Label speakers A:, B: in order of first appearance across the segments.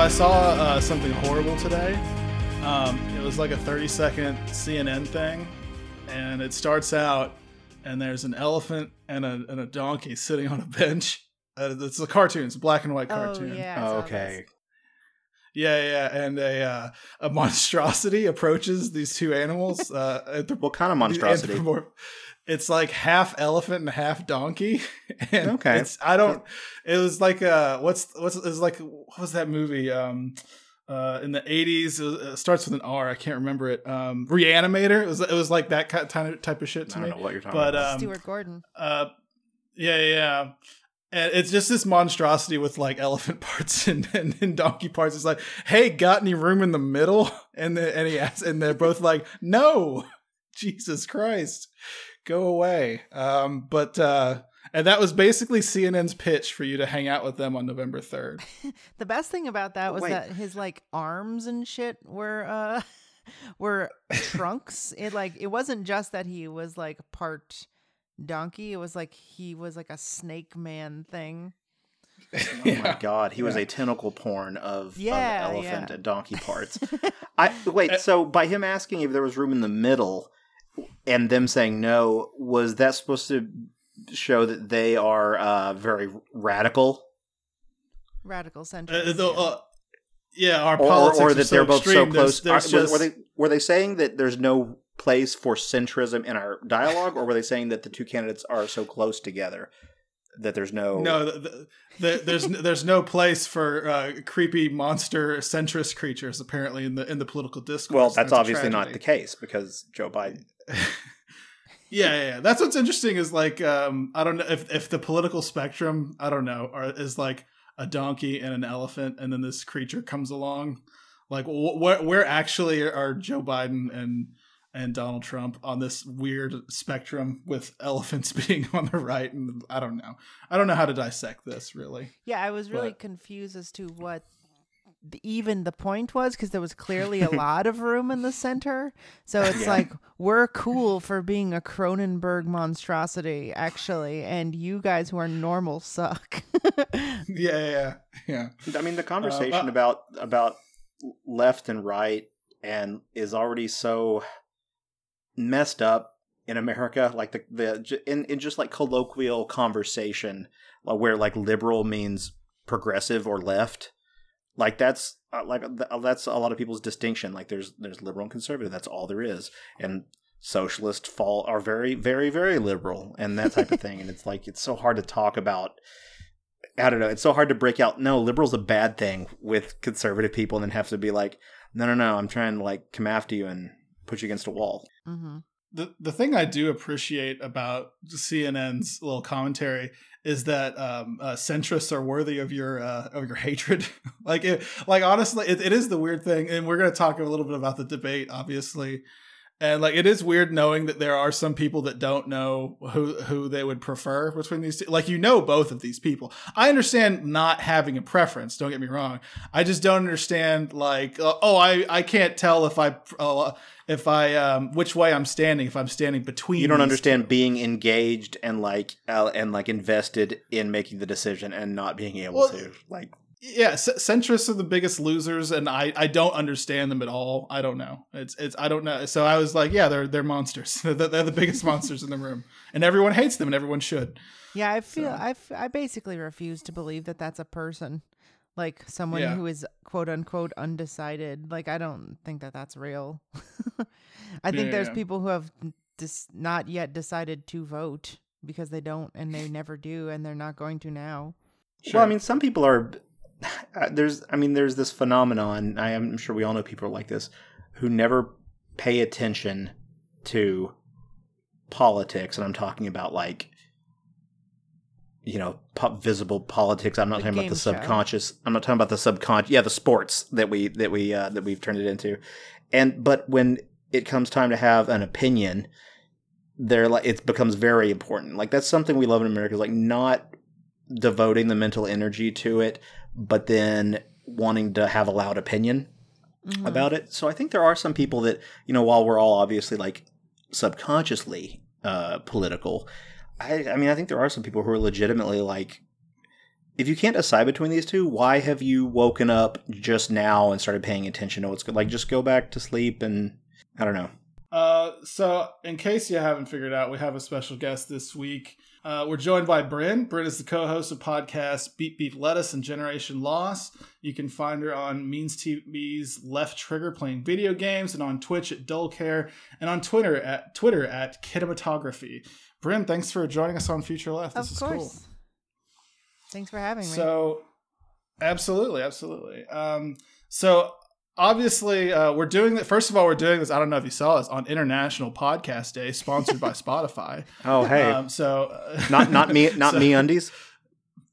A: so I saw uh, something horrible today. Um, it was like a 30 second CNN thing, and it starts out, and there's an elephant and a, and a donkey sitting on a bench. Uh, it's a cartoon. It's a black and white cartoon.
B: Oh yeah.
C: Oh,
B: saw
C: okay.
A: Yeah, yeah, and a uh, a monstrosity approaches these two animals. Uh, anthrop-
C: What kind of monstrosity?
A: anthropomorph- It's like half elephant and half donkey. And
C: Okay.
A: it's, I don't. It was like uh, what's what's it was like what was that movie? Um, uh, in the eighties, it, it starts with an R. I can't remember it. Um, Reanimator. It was it was like that kind of type of shit to
C: I
A: me.
C: don't know what you're talking
A: But,
C: about.
A: um,
B: Stuart Gordon.
A: Uh, yeah, yeah, yeah. And it's just this monstrosity with like elephant parts and, and, and donkey parts. It's like, hey, got any room in the middle? And the, and he asks, and they're both like, no, Jesus Christ, go away. Um, but uh, and that was basically CNN's pitch for you to hang out with them on November third.
B: The best thing about that was
C: Wait.
B: that his like arms and shit were uh were trunks. It like it wasn't just that he was like part donkey. It was like he was like a snake man thing.
C: oh my god, he was a tentacle porn of,
B: Yeah,
C: of elephant
B: yeah.
C: and donkey parts. I wait. So by him asking if there was room in the middle, and them saying no, was that supposed to show that they are uh, very radical,
B: Radical
A: Uh,
B: centrist.
A: uh, yeah, our
C: or,
A: politics
C: or
A: are
C: that
A: so
C: they're both so
A: extreme.
C: close?
A: There's, there's
C: Are- were-
A: just,
C: were they were they saying that there's no place for centrism in our dialogue, or were they saying that the two candidates are so close together that there's no
A: No, the, the, the, there's there's no place for uh, creepy monster centrist creatures apparently in the in the political discourse.
C: Well, that's
A: a
C: obviously not the case because Joe Biden.
A: yeah, yeah, yeah. That's what's interesting is like um, I don't know if if the political spectrum I don't know are, is like a donkey and an elephant, and then this creature comes along. Like wh- where where actually are Joe Biden and and Donald Trump on this weird spectrum with elephants being on the right and I don't know. I don't know how to dissect this really.
B: yeah, I was really
A: but-
B: confused as to what even the point was because there was clearly a lot of room in the center. So it's
C: Yeah.
B: like we're cool for being a Cronenberg monstrosity, actually, and you guys who are normal suck.
A: Yeah, yeah, yeah. yeah.
C: I mean, the conversation
A: uh,
C: about about left and right and is already so messed up in America. Like the the in in just like colloquial conversation, uh, where like liberal means progressive or left. Like that's uh, like th- that's a lot of people's distinction. Like there's there's liberal and conservative. That's all there is. And socialist fall are very very very liberal and that type of thing. And it's like it's so hard to talk about. I don't know. It's so hard to break out. No, liberal's a bad thing with conservative people, and then have to be like, no, no, no. I'm trying to like come after you and put you against a wall.
B: hmm
A: The the thing I do appreciate about CNN's little commentary is that um, uh, centrists are worthy of your uh, of your hatred. like it, like honestly, it, it is the weird thing, and we're going to talk a little bit about the debate, obviously. And like it is weird knowing that there are some people that don't know who who they would prefer between these two. Like you know both of these people. I understand not having a preference. Don't get me wrong. I just don't understand like uh, oh I I can't tell if I uh, if I um which way I'm standing if I'm standing between.
C: You don't understand
A: two.
C: being engaged and like uh, and like invested in making the decision and not being able
A: Well,
C: to. Like
A: yeah, c- centrists are the biggest losers, and I, I don't understand them at all. I don't know. It's it's I don't know. So I was like, yeah, they're they're monsters. they're, they're the biggest monsters in the room, and everyone hates them, and everyone should.
B: Yeah, I feel
A: So-
B: I, f- I basically refuse to believe that that's a person, like someone
A: Yeah.
B: who is quote unquote undecided. Like I don't think that that's real. I think
A: Yeah,
B: there's
A: yeah.
B: people who have dis- not yet decided to vote because they don't and they never do and they're not going to now.
C: Well, I mean, some people are. There's, I mean, there's this phenomenon. I am sure we all know people like this who never pay attention to politics, and I'm talking about like, you know, visible politics. I'm not
B: The
C: talking about the
B: show.
C: subconscious. I'm not talking about the subconscious. Yeah, the sports that we that we uh, that we've turned it into, and but when it comes time to have an opinion, they're like it becomes very important. Like that's something we love in America. Is like not devoting the mental energy to it, but then wanting to have a loud opinion
B: Mhm.
C: about it. So I think there are some people that, you know, while we're all obviously like subconsciously uh political, I I mean I think there are some people who are legitimately like if you can't decide between these two, why have you woken up just now and started paying attention to what's good? Like, just go back to sleep and I don't know.
A: Uh, so in case you haven't figured out, we have a special guest this week. Uh, we're joined by Bryn. Bryn is the co-host of podcasts Beep Beep Lettuce and Generation Loss. You can find her on Means TV's Left Trigger playing video games, and on Twitch at Dullcare, and on Twitter at Twitter at Kinematografi. Bryn, thanks for joining us on Future Left. This
B: of
A: is
B: course.
A: cool.
B: Thanks for having me.
A: So, absolutely, absolutely. Um, so obviously, uh, we're doing that. First of all, we're doing this. I don't know if you saw this on International Podcast Day, sponsored by Spotify.
C: Oh, hey,
A: Um, so uh,
C: not not me, not
A: so-
C: MeUndies.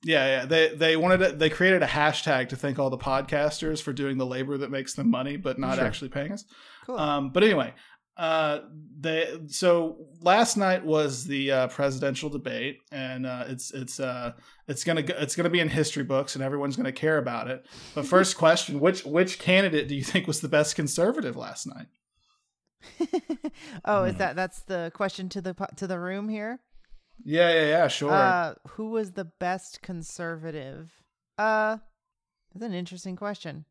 A: Yeah, yeah. They they wanted to, they created a hashtag to thank all the podcasters for doing the labor that makes them money, but not
C: Sure.
A: actually paying us.
B: cool.
A: Um, but anyway, uh, they so last night was the uh, presidential debate, and uh, it's it's uh, it's gonna it's gonna be in history books, and everyone's gonna care about it. But first question: which which candidate do you think was the best conservative last night?
B: oh, is
C: Hmm.
B: that that's the question to the to the room here?
A: Yeah, yeah, yeah. Sure.
B: Uh, who was the best conservative? Uh, that's an interesting question.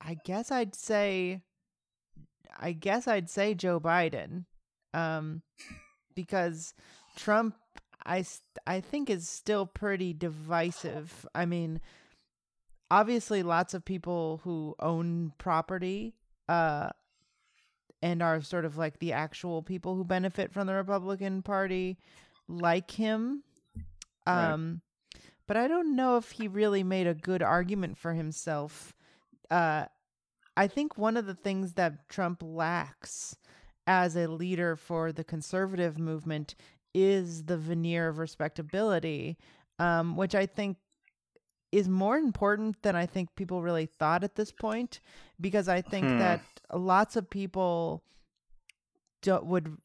B: I guess I'd say, I guess I'd say Joe Biden, um, because Trump, I I think is still pretty divisive. I mean, obviously, lots of people who own property, uh, and are sort of like the actual people who benefit from the Republican Party like him.
C: Right.
B: Um but I don't know if he really made a good argument for himself. Uh I think one of the things that Trump lacks as a leader for the conservative movement is the veneer of respectability, um, which I think is more important than I think people really thought at this point, because I think
C: Hmm.
B: that lots of people would,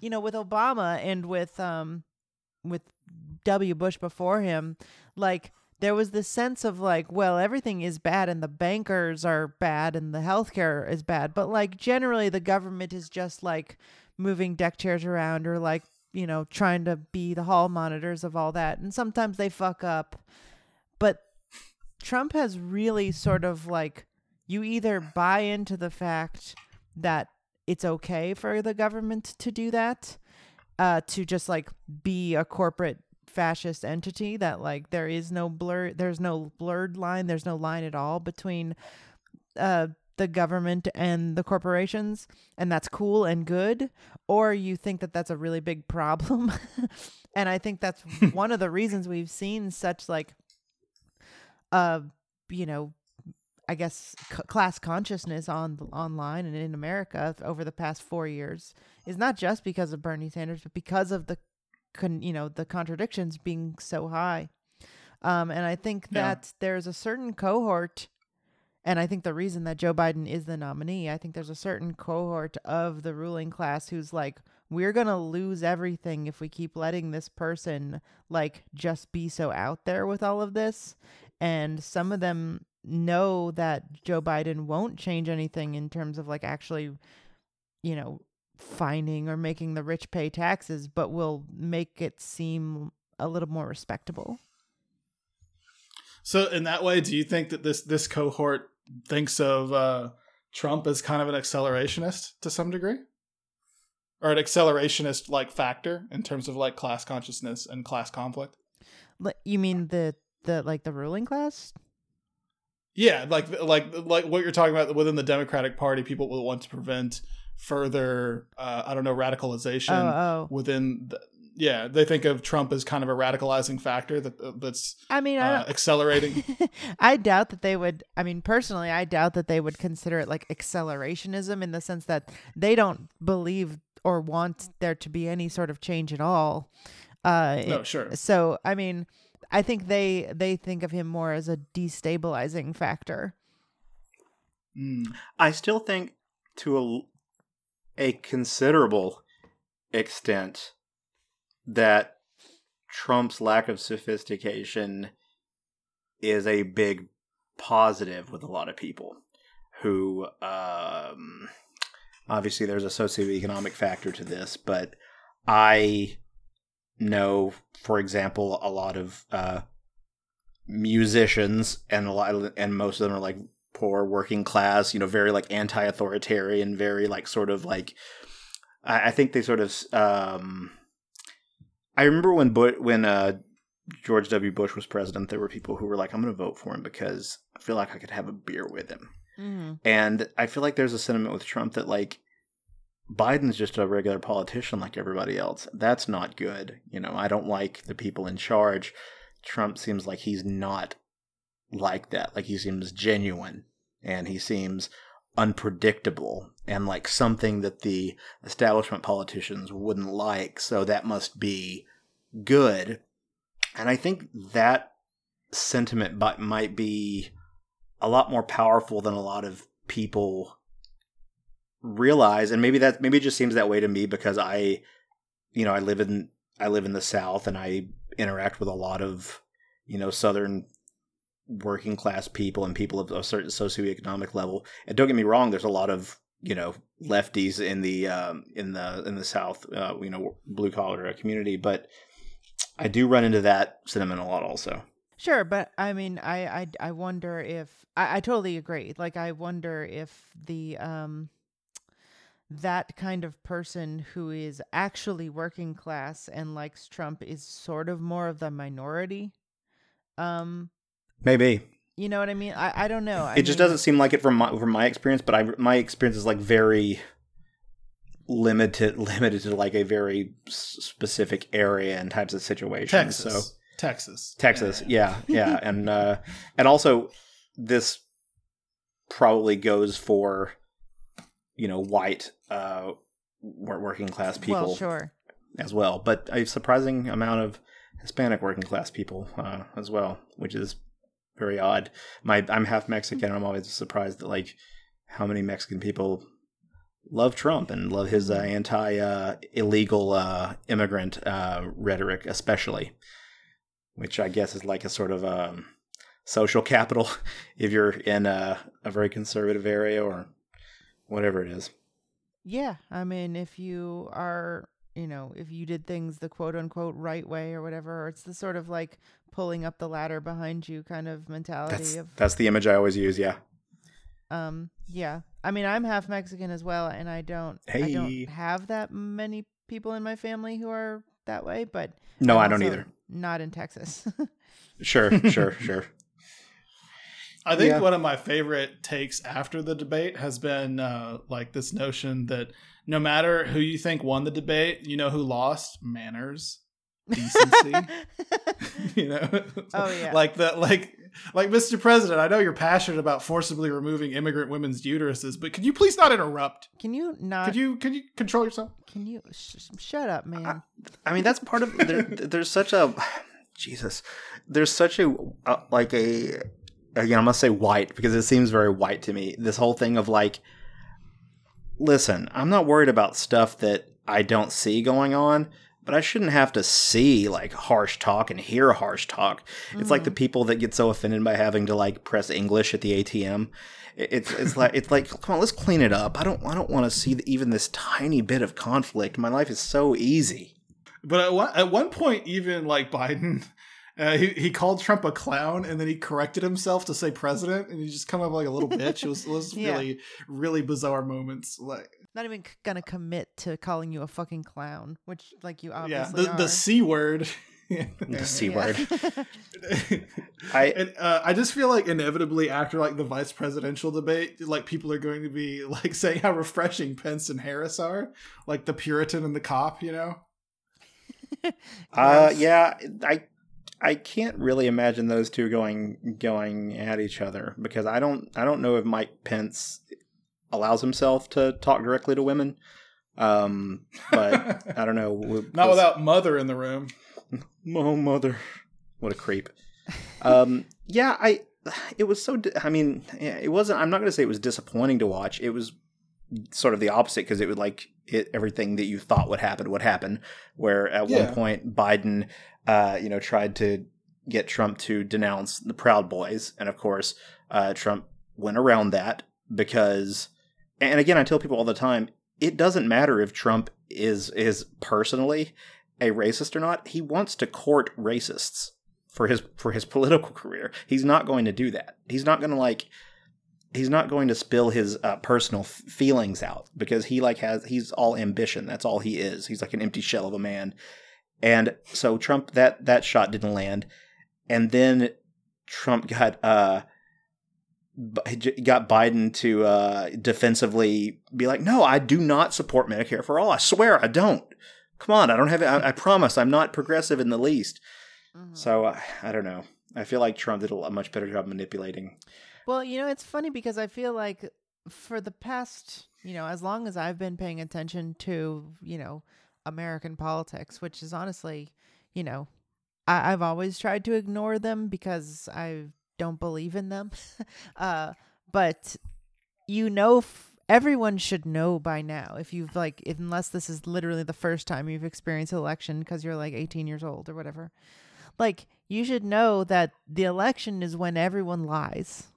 B: you know, with Obama and with um, with W. Bush before him, like there was this sense of like, well, everything is bad and the bankers are bad and the healthcare is bad, but like generally the government is just like moving deck chairs around or like you know trying to be the hall monitors of all that, and sometimes they fuck up, but Trump has really sort of like you either buy into the fact that it's okay for the government to do that, uh, to just like be a corporate fascist entity that like there is no blur there's no blurred line there's no line at all between uh the government and the corporations and that's cool and good or you think that that's a really big problem? And i think that's one of the reasons we've seen such like uh you know i guess c- class consciousness on online and in america over the past 4 years is not just because of bernie sanders but because of the con- you know the contradictions being so high um and i think
A: Yeah.
B: that there's a certain cohort and I think the reason that Joe Biden is the nominee, I think there's a certain cohort of the ruling class who's like, we're going to lose everything if we keep letting this person like just be so out there with all of this. And some of them know that Joe Biden won't change anything in terms of like actually, you know, fining or making the rich pay taxes, but will make it seem a little more respectable.
A: So in that way, do you think that this this cohort thinks of uh, Trump as kind of an accelerationist to some degree, or an accelerationist like factor in terms of like class consciousness and class conflict?
B: Li- You mean the the like the ruling class?
A: Yeah, like like like what you're talking about within the Democratic Party, people will want to prevent further, uh, I don't know, radicalization
B: Oh, oh.
A: within. The, yeah, they think of Trump as kind of a radicalizing factor that that's
B: I mean, I
A: uh,
B: don't.
A: accelerating.
B: I doubt that they would. I mean, personally, I doubt that they would consider it like accelerationism in the sense that they don't believe or want there to be any sort of change at all. Uh,
A: no, sure.
B: so I mean, I think they they think of him more as a destabilizing factor.
A: Mm.
C: I still think to a, a considerable extent that Trump's lack of sophistication is a big positive with a lot of people who um, obviously there's a socioeconomic factor to this, but I know, for example, a lot of uh, musicians, and a lot and most of them are like poor working class. You know, very like anti-authoritarian, very like sort of like. I, I think they sort of. Um, I remember when but when uh, George W. Bush was president, there were people who were like, "I'm going to vote for him because I feel like I could have a beer with him."
B: hmm
C: And I feel like there's a sentiment with Trump that like Biden's just a regular politician like everybody else. That's not good. You know, I don't like the people in charge. Trump seems like he's not like that. Like he seems genuine and he seems unpredictable and like something that the establishment politicians wouldn't like. So that must be good. And I think that sentiment might be a lot more powerful than a lot of people realize and maybe that maybe it just seems that way to me because I you know I live in I live in the south and I interact with a lot of you know southern working class people and people of a certain socioeconomic level and don't get me wrong there's a lot of you know lefties in the um, in the in the south uh, you know blue collar community but I do run into that sentiment a lot also
B: Sure, but I mean, I I, I wonder if I, I totally agree. Like, I wonder if the um that kind of person who is actually working class and likes Trump is sort of more of the minority. Um,
C: maybe
B: you know what I mean? I I don't know. I
C: it just doesn't seem like it from my from my experience but i my experience is like very limited limited to like a very specific area and types of situations
A: Texas.
C: so
A: Texas.
C: texas yeah yeah and uh and also this probably goes for you know white uh working class people
B: Well, sure.
C: as well but a surprising amount of hispanic working class people uh as well which is very odd. My i'm half mexican and i'm always surprised that like how many mexican people love trump and love his uh, anti uh, illegal uh immigrant uh rhetoric especially which i guess is like a sort of um social capital if you're in a, a very conservative area or whatever it is.
B: Yeah, I mean, if you are, you know, if you did things the quote unquote right way or whatever, or it's the sort of like pulling up the ladder behind you kind of mentality
C: that's
B: of,
C: that's the image i always use yeah
B: um, yeah. I mean, I'm half Mexican as well, and I don't, I don't have that many people in my family who are that way, but
C: no
B: I'm
C: i don't either
B: Not in Texas.
C: sure sure sure
A: I think
C: Yeah.
A: one of my favorite takes after the debate has been uh, like this notion that no matter who you think won the debate, you know who lost? Manners, decency. you know?
B: Oh, yeah.
A: like the like like Mr. President, I know you're passionate about forcibly removing immigrant women's uteruses, but could you please not interrupt?
B: can you not?
A: Could you could you control yourself?
B: Can you sh- shut up, man?
C: I mean, that's part of there, there's such a Jesus. There's such a uh, like a again. I'm gonna say white because it seems very white to me. This whole thing of like, listen, I'm not worried about stuff that I don't see going on. But I shouldn't have to see like harsh talk and hear harsh talk. It's like the mm. people that get so offended by having to like press English at the ATM. It's it's like it's like come on, let's clean it up. I don't I don't want to see even this tiny bit of conflict. My life is so easy.
A: But at one, at one point, even like Biden, uh, he he called Trump a clown, and then he corrected himself to say president, and he just come up like a little bitch. It was it was
B: Yeah.
A: really really bizarre moments. Like
B: Not even c- gonna commit to calling you a fucking clown, which like you
A: yeah,
B: obviously
A: the
B: are.
A: the c word.
C: The C word. I
A: and, uh, I just feel like inevitably after like the vice presidential debate, like people are going to be like saying how refreshing Pence and Harris are, like the Puritan and the cop, you know.
C: uh
B: Gross.
C: yeah, I I can't really imagine those two going going at each other because I don't I don't know if Mike Pence allows himself to talk directly to women. Um, but I don't know.
A: Not without mother in the room.
C: Oh, mother. What a creep. Um, yeah, I. It was so. I mean, it wasn't. I'm not going to say it was disappointing to watch. It was sort of the opposite because it would like it, everything that you thought would happen would happen. Where at
A: Yeah.
C: one point Biden, uh, you know, tried to get Trump to denounce the Proud Boys, and of course, uh, Trump went around that because. And again, I tell people all the time, it doesn't matter if Trump is is personally a racist or not. He wants to court racists. for his for his political career. He's not going to do that. He's not going to like he's not going to spill his uh, personal f- feelings out because he like has he's all ambition. That's all he is. He's like an empty shell of a man. And so Trump that that shot didn't land, and then Trump got uh got Biden to uh, defensively be like, "No, I do not support Medicare for all. I swear I don't. Come on, I don't have it. I, I promise I'm not progressive in the least." Mm-hmm. So uh, I don't know. I feel like Trump did a much better job manipulating.
B: Well, you know, it's funny because I feel like for the past, you know, as long as I've been paying attention to, you know, American politics, which is honestly, you know, I- I've always tried to ignore them because I don't believe in them. uh, but you know, f- everyone should know by now if you've like, if, unless this is literally the first time you've experienced an election because you're like 18 years old or whatever like you should know that the election is when everyone lies.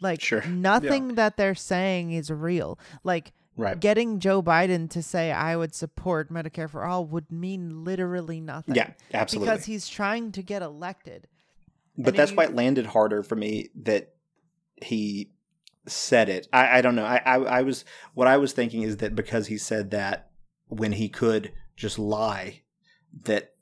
B: Like sure. nothing yeah. that they're saying is real. Like right. getting Joe Biden to say I would support Medicare for all would mean literally nothing.
C: Yeah, absolutely.
B: Because he's trying to get elected.
C: But and that's you, why it landed harder for me that he said it. I, I don't know. I, I I was what I was thinking is that because he said that when he could just lie, that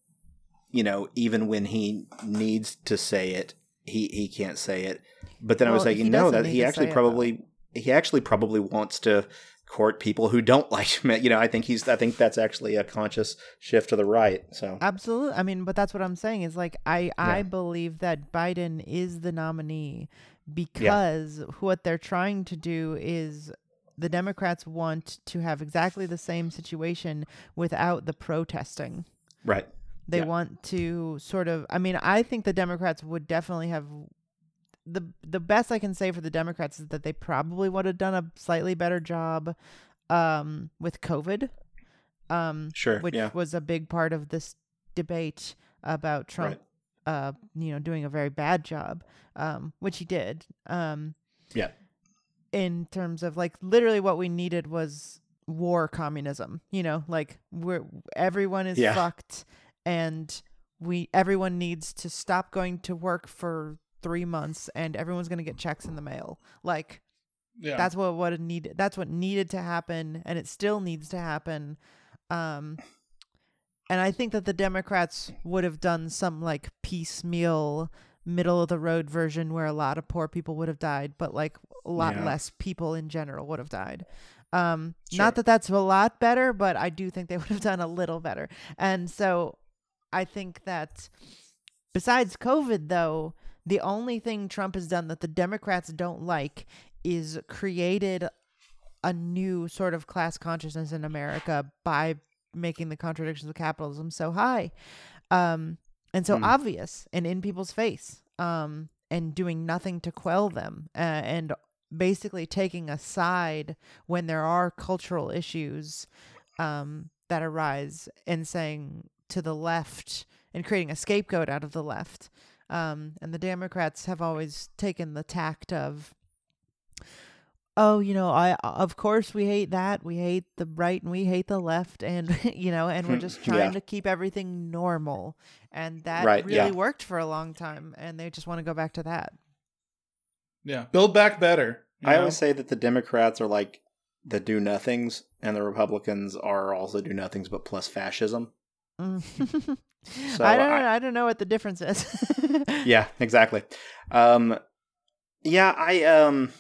C: you know, even when he needs to say it, he he can't say it. But then well, I was thinking, no, that he actually probably he actually probably wants to court people who don't like him. You know, I think he's I think that's actually a conscious shift to the right. So
B: Absolutely. I mean, but that's what I'm saying is like I yeah. I believe that Biden is the nominee because yeah. what they're trying to do is the Democrats want to have exactly the same situation without the protesting.
C: Right.
B: They yeah. want to sort of I mean, I think the Democrats would definitely have the the best I can say for the Democrats is that they probably would have done a slightly better job um with COVID. Um
C: sure,
B: which
C: yeah.
B: was a big part of this debate about Trump right. uh you know doing a very bad job um which he did. Um
C: Yeah.
B: In terms of like literally what we needed was war communism, you know, like we're everyone is yeah. fucked and we everyone needs to stop going to work for three months and everyone's gonna get checks in the mail like yeah. that's what what needed that's what needed to happen and it still needs to happen um and i think that the democrats would have done some like piecemeal middle of the road version where a lot of poor people would have died but like a lot yeah. less people in general would have died um sure. not that that's a lot better but i do think they would have done a little better and so I think that besides COVID, though, the only thing Trump has done that the Democrats don't like is created a new sort of class consciousness in America by making the contradictions of capitalism so high um, and so mm. obvious and in people's face um, and doing nothing to quell them uh, and basically taking a side when there are cultural issues um, that arise and saying to the left and creating a scapegoat out of the left. Um, and the Democrats have always taken the tact of, oh, you know, I of course we hate that, we hate the right and we hate the left, and you know, and we're just trying yeah. to keep everything normal, and that right, really yeah. worked for a long time, and they just want to go back to that.
A: Yeah, build back better.
C: I know? always say that the Democrats are like the do nothings, and the Republicans are also do nothings, but plus fascism.
B: Mm. so I don't. I, I, don't know what the difference is.
C: yeah, exactly. Um, yeah, I um,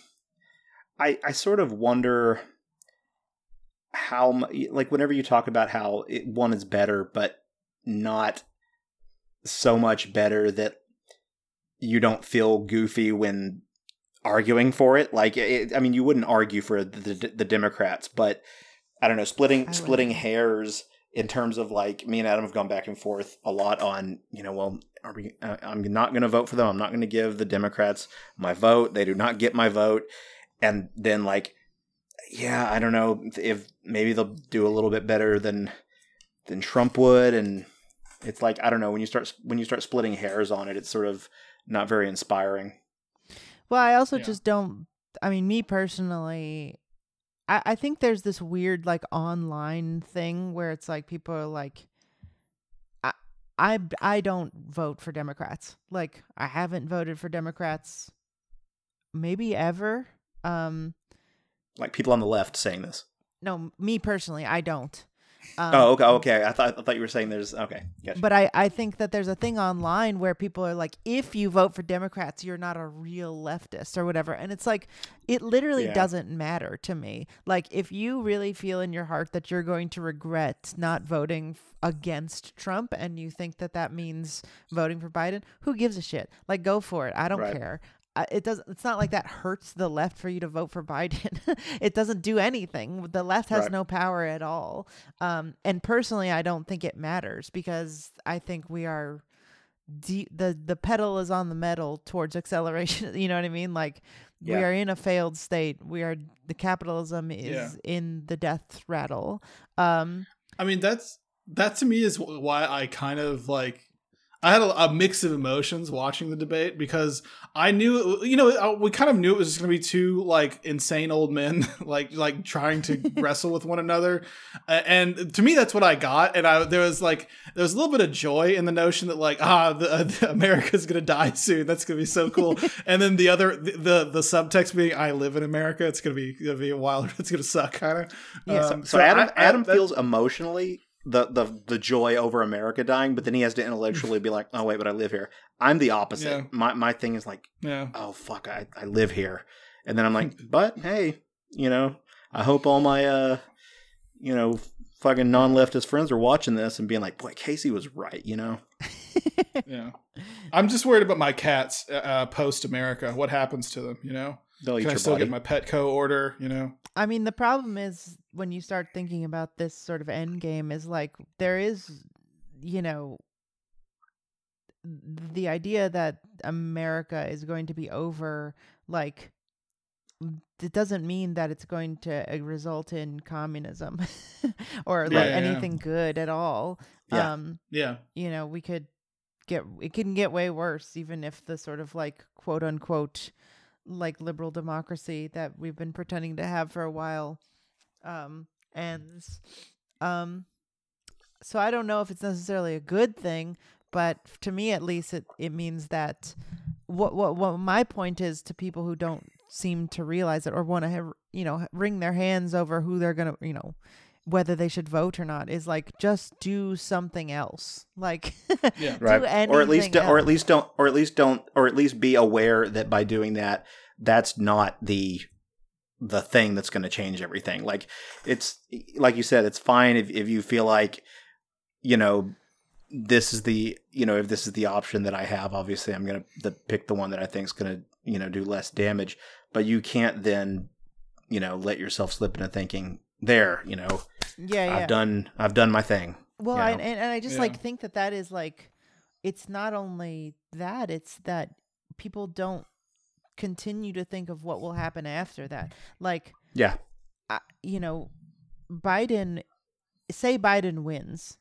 C: I I sort of wonder how like whenever you talk about how it, one is better, but not so much better that you don't feel goofy when arguing for it. Like, it, I mean, you wouldn't argue for the, the, the Democrats, but I don't know, splitting splitting hairs in terms of like me and Adam have gone back and forth a lot on, you know, well, are we, uh, I'm not going to vote for them. I'm not going to give the Democrats my vote. They do not get my vote. And then like, yeah, I don't know if maybe they'll do a little bit better than than Trump would. And it's like I don't know when you start when you start splitting hairs on it, it's sort of not very inspiring.
B: Well, I also yeah. just don't. I mean, me personally, I, I think there's this weird like online thing where it's like people are like I, I I don't vote for Democrats. Like I haven't voted for Democrats maybe ever. Um
C: Like people on the left saying this.
B: no, me personally, I don't. Um,
C: oh, okay, okay. I thought I thought you were saying there's okay. Gotcha.
B: But I, I think that there's a thing online where people are like, if you vote for Democrats, you're not a real leftist or whatever. And it's like, it literally
C: Yeah.
B: doesn't matter to me. Like, if you really feel in your heart that you're going to regret not voting f- against Trump and you think that that means voting for Biden, who gives a shit? Like, go for it. I don't
C: Right.
B: care. It does. It's not like that hurts the left for you to vote for Biden. it doesn't do anything. The left has
C: Right.
B: no power at all. Um, and personally, I don't think it matters because I think we are de- the the pedal is on the metal towards acceleration. You know what I mean? Like we are in a failed state. We are the capitalism is
A: Yeah.
B: in the death rattle. Um,
A: I mean, that's that to me is why I kind of like. I had a, a mix of emotions watching the debate because I knew, you know, uh, we kind of knew it was just going to be two like insane old men, like like trying to wrestle with one another, and to me that's what I got. And I there was like there was a little bit of joy in the notion that like ah the, uh, the America's going to die soon. That's going to be so cool. and then the other the, the the subtext being I live in America. It's going to be going to be a wild. It's going to suck kind of.
B: Yeah,
C: so, so Adam Adam feels emotionally the, the the joy over America dying, but then he has to intellectually be like, oh wait, but I live here. I'm the opposite.
A: Yeah.
C: My my thing is like,
A: yeah.
C: oh fuck, I, I live here. And then I'm like, but hey, you know, I hope all my uh you know, fucking non leftist friends are watching this and being like, boy, Casey was right, you know?
A: Yeah, I'm just worried about my cats uh, post America. What happens to them? You know,
C: They'll eat
A: can I still
C: body.
A: get my Petco order? You know,
B: I mean, the problem is when you start thinking about this sort of end game is like there is, you know, the idea that America is going to be over, like, it doesn't mean that it's going to uh, result in communism or like
A: Yeah, yeah, yeah.
B: anything good at all.
C: Yeah.
B: Um,
A: yeah,
B: you know, we could get it can get way worse even if the sort of like quote unquote like liberal democracy that we've been pretending to have for a while um ends. Um so I don't know if it's necessarily a good thing, but to me at least it it means that what what what my point is to people who don't seem to realize it or want to have you know wring their hands over who they're going to, you know, whether they should vote or not is like just do something else. Like
A: Yeah.
B: do
C: right or at least
B: anything
C: or at least don't or at least don't or at least be aware that by doing that that's not the the thing that's going to change everything like it's like you said it's fine if, if you feel like you know this is the you know if this is the option that i have obviously i'm going to pick the one that i think is going to you know do less damage but you can't then you know let yourself slip into thinking there you know
B: yeah, yeah.
C: i've done i've done my thing
B: Well,
C: you
B: I, and, and I just
A: Yeah.
B: like think that that is like, it's not only that, it's that people don't continue to think of what will happen after that. Like,
C: yeah
B: I, you know, Biden, say Biden wins.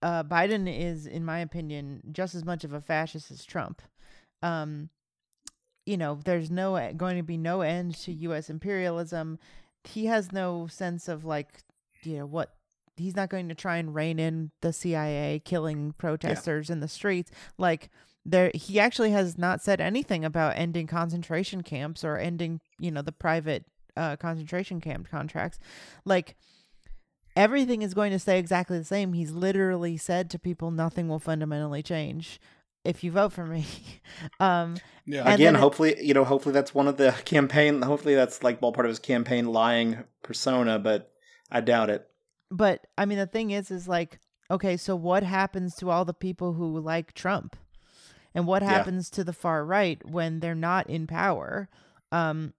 B: Uh, Biden is, in my opinion, just as much of a fascist as Trump. Um, you know, there's no e, going to be no end to U.S. imperialism. He has no sense of like, you know, what he's not going to try and rein in the CIA killing protesters in the streets. Like there, he actually has not said anything about ending concentration camps or ending, you know, the private uh, concentration camp contracts. Like everything is going to stay exactly the same. He's literally said to people, nothing will fundamentally change if you vote for me. um,
A: yeah.
C: Again
B: then it-
C: hopefully you know hopefully that's one of the campaign hopefully that's like all part of his campaign lying persona but i doubt it
B: but I mean, the thing is, is like, okay, so what happens to all the people who like Trump, and what
C: Yeah.
B: happens to the far right when they're not in power, um,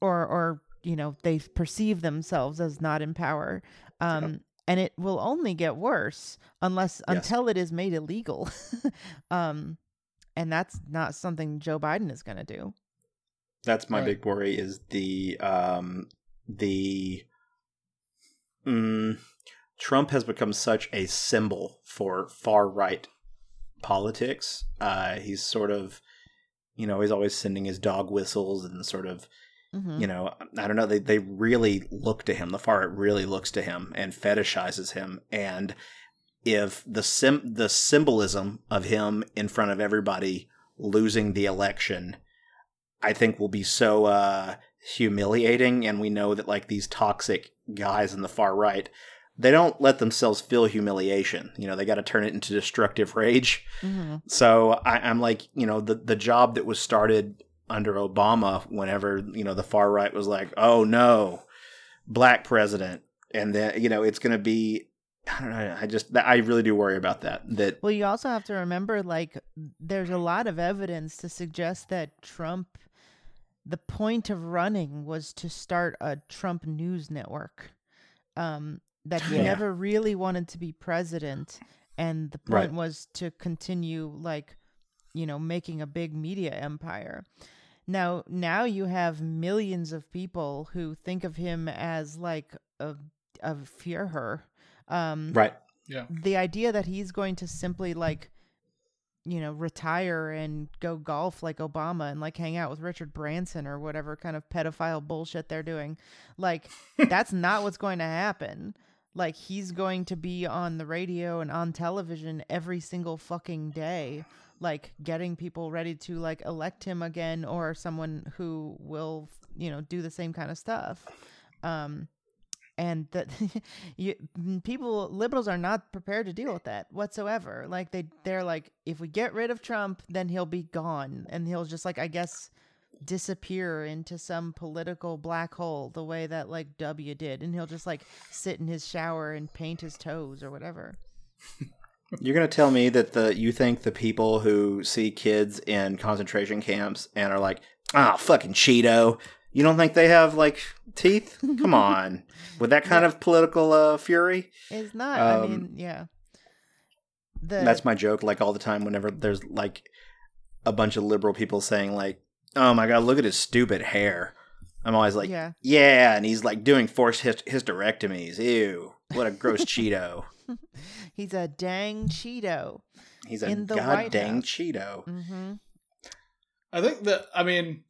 B: or or you know they perceive themselves as not in power, um, and it will only get worse unless
C: Yes.
B: until it is made illegal, um, and that's not something Joe Biden is going to do.
C: that's my
A: Right.
C: big worry is the um the mm, trump has become such a symbol for far right politics uh he's sort of you know he's always sending his dog whistles and sort of
B: hmm
C: you know i don't know they, they really look to him the far right really looks to him and fetishizes him and if the sim the symbolism of him in front of everybody losing the election, I think will be so uh, humiliating. And we know that like these toxic guys in the far right, they don't let themselves feel humiliation. You know, they got to turn it into destructive rage.
B: hmm
C: So I, I'm like, you know, the the job that was started under Obama, whenever you know the far right was like, oh no, black president, and then you know it's going to be. I don't know. I just I really do worry about that. That
B: Well, you also have to remember, like, there's a lot of evidence to suggest that Trump, the point of running was to start a Trump news network. Um, that he
C: Yeah.
B: never really wanted to be president, and the
C: Right.
B: point was to continue, like, you know, making a big media empire. Now, now you have millions of people who think of him as like a a Führer. Um,
C: right. Yeah.
B: the idea that he's going to simply like you know retire and go golf like obama and like hang out with richard branson or whatever kind of pedophile bullshit they're doing like that's not what's going to happen like he's going to be on the radio and on television every single fucking day like getting people ready to like elect him again or someone who will you know do the same kind of stuff. Um and that you people liberals are not prepared to deal with that whatsoever. Like they they're like if we get rid of trump then he'll be gone. And he'll just like i guess disappear into some political black hole the way that like w did. And he'll just like sit in his shower and paint his toes or whatever
C: You're gonna tell me that the you think the people who see kids in concentration camps and are like, ah, fucking Cheeto. You don't think they have like teeth? Come on, with that kind of political uh, fury.
B: it's not i
C: Um,
B: mean yeah the
C: That's my joke, like all the time. Whenever there's like a bunch of liberal people saying like, "Oh my god, look at his stupid hair," I'm always like,
B: yeah
C: "Yeah," and he's like doing forced hyst- hysterectomies. Ew, what a gross Cheeto.
B: he's a dang cheeto
C: He's a
B: In the White
C: god dang
B: House.
C: Cheeto.
B: mm-hmm
A: I think that I mean,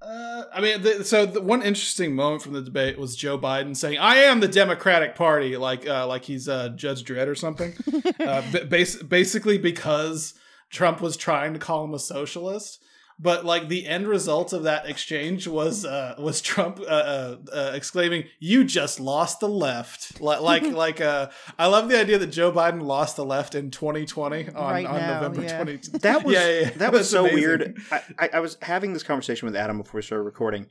A: uh, I mean, the, so the one interesting moment from the debate was Joe Biden saying, "I am the Democratic Party," like uh, like he's uh, Judge Dredd or something. uh, ba- bas- basically, because Trump was trying to call him a socialist. But like the end result of that exchange was uh, was Trump uh, uh, uh, exclaiming, "You just lost the left!" Like like like uh, I love the idea that Joe Biden lost the left in 2020 on,
B: Right
A: on
B: now,
A: November
B: yeah.
A: 20.
C: That was
A: Yeah, yeah, yeah.
C: that was so
A: amazing.
C: weird. I, I, I was having this conversation with Adam before we started recording.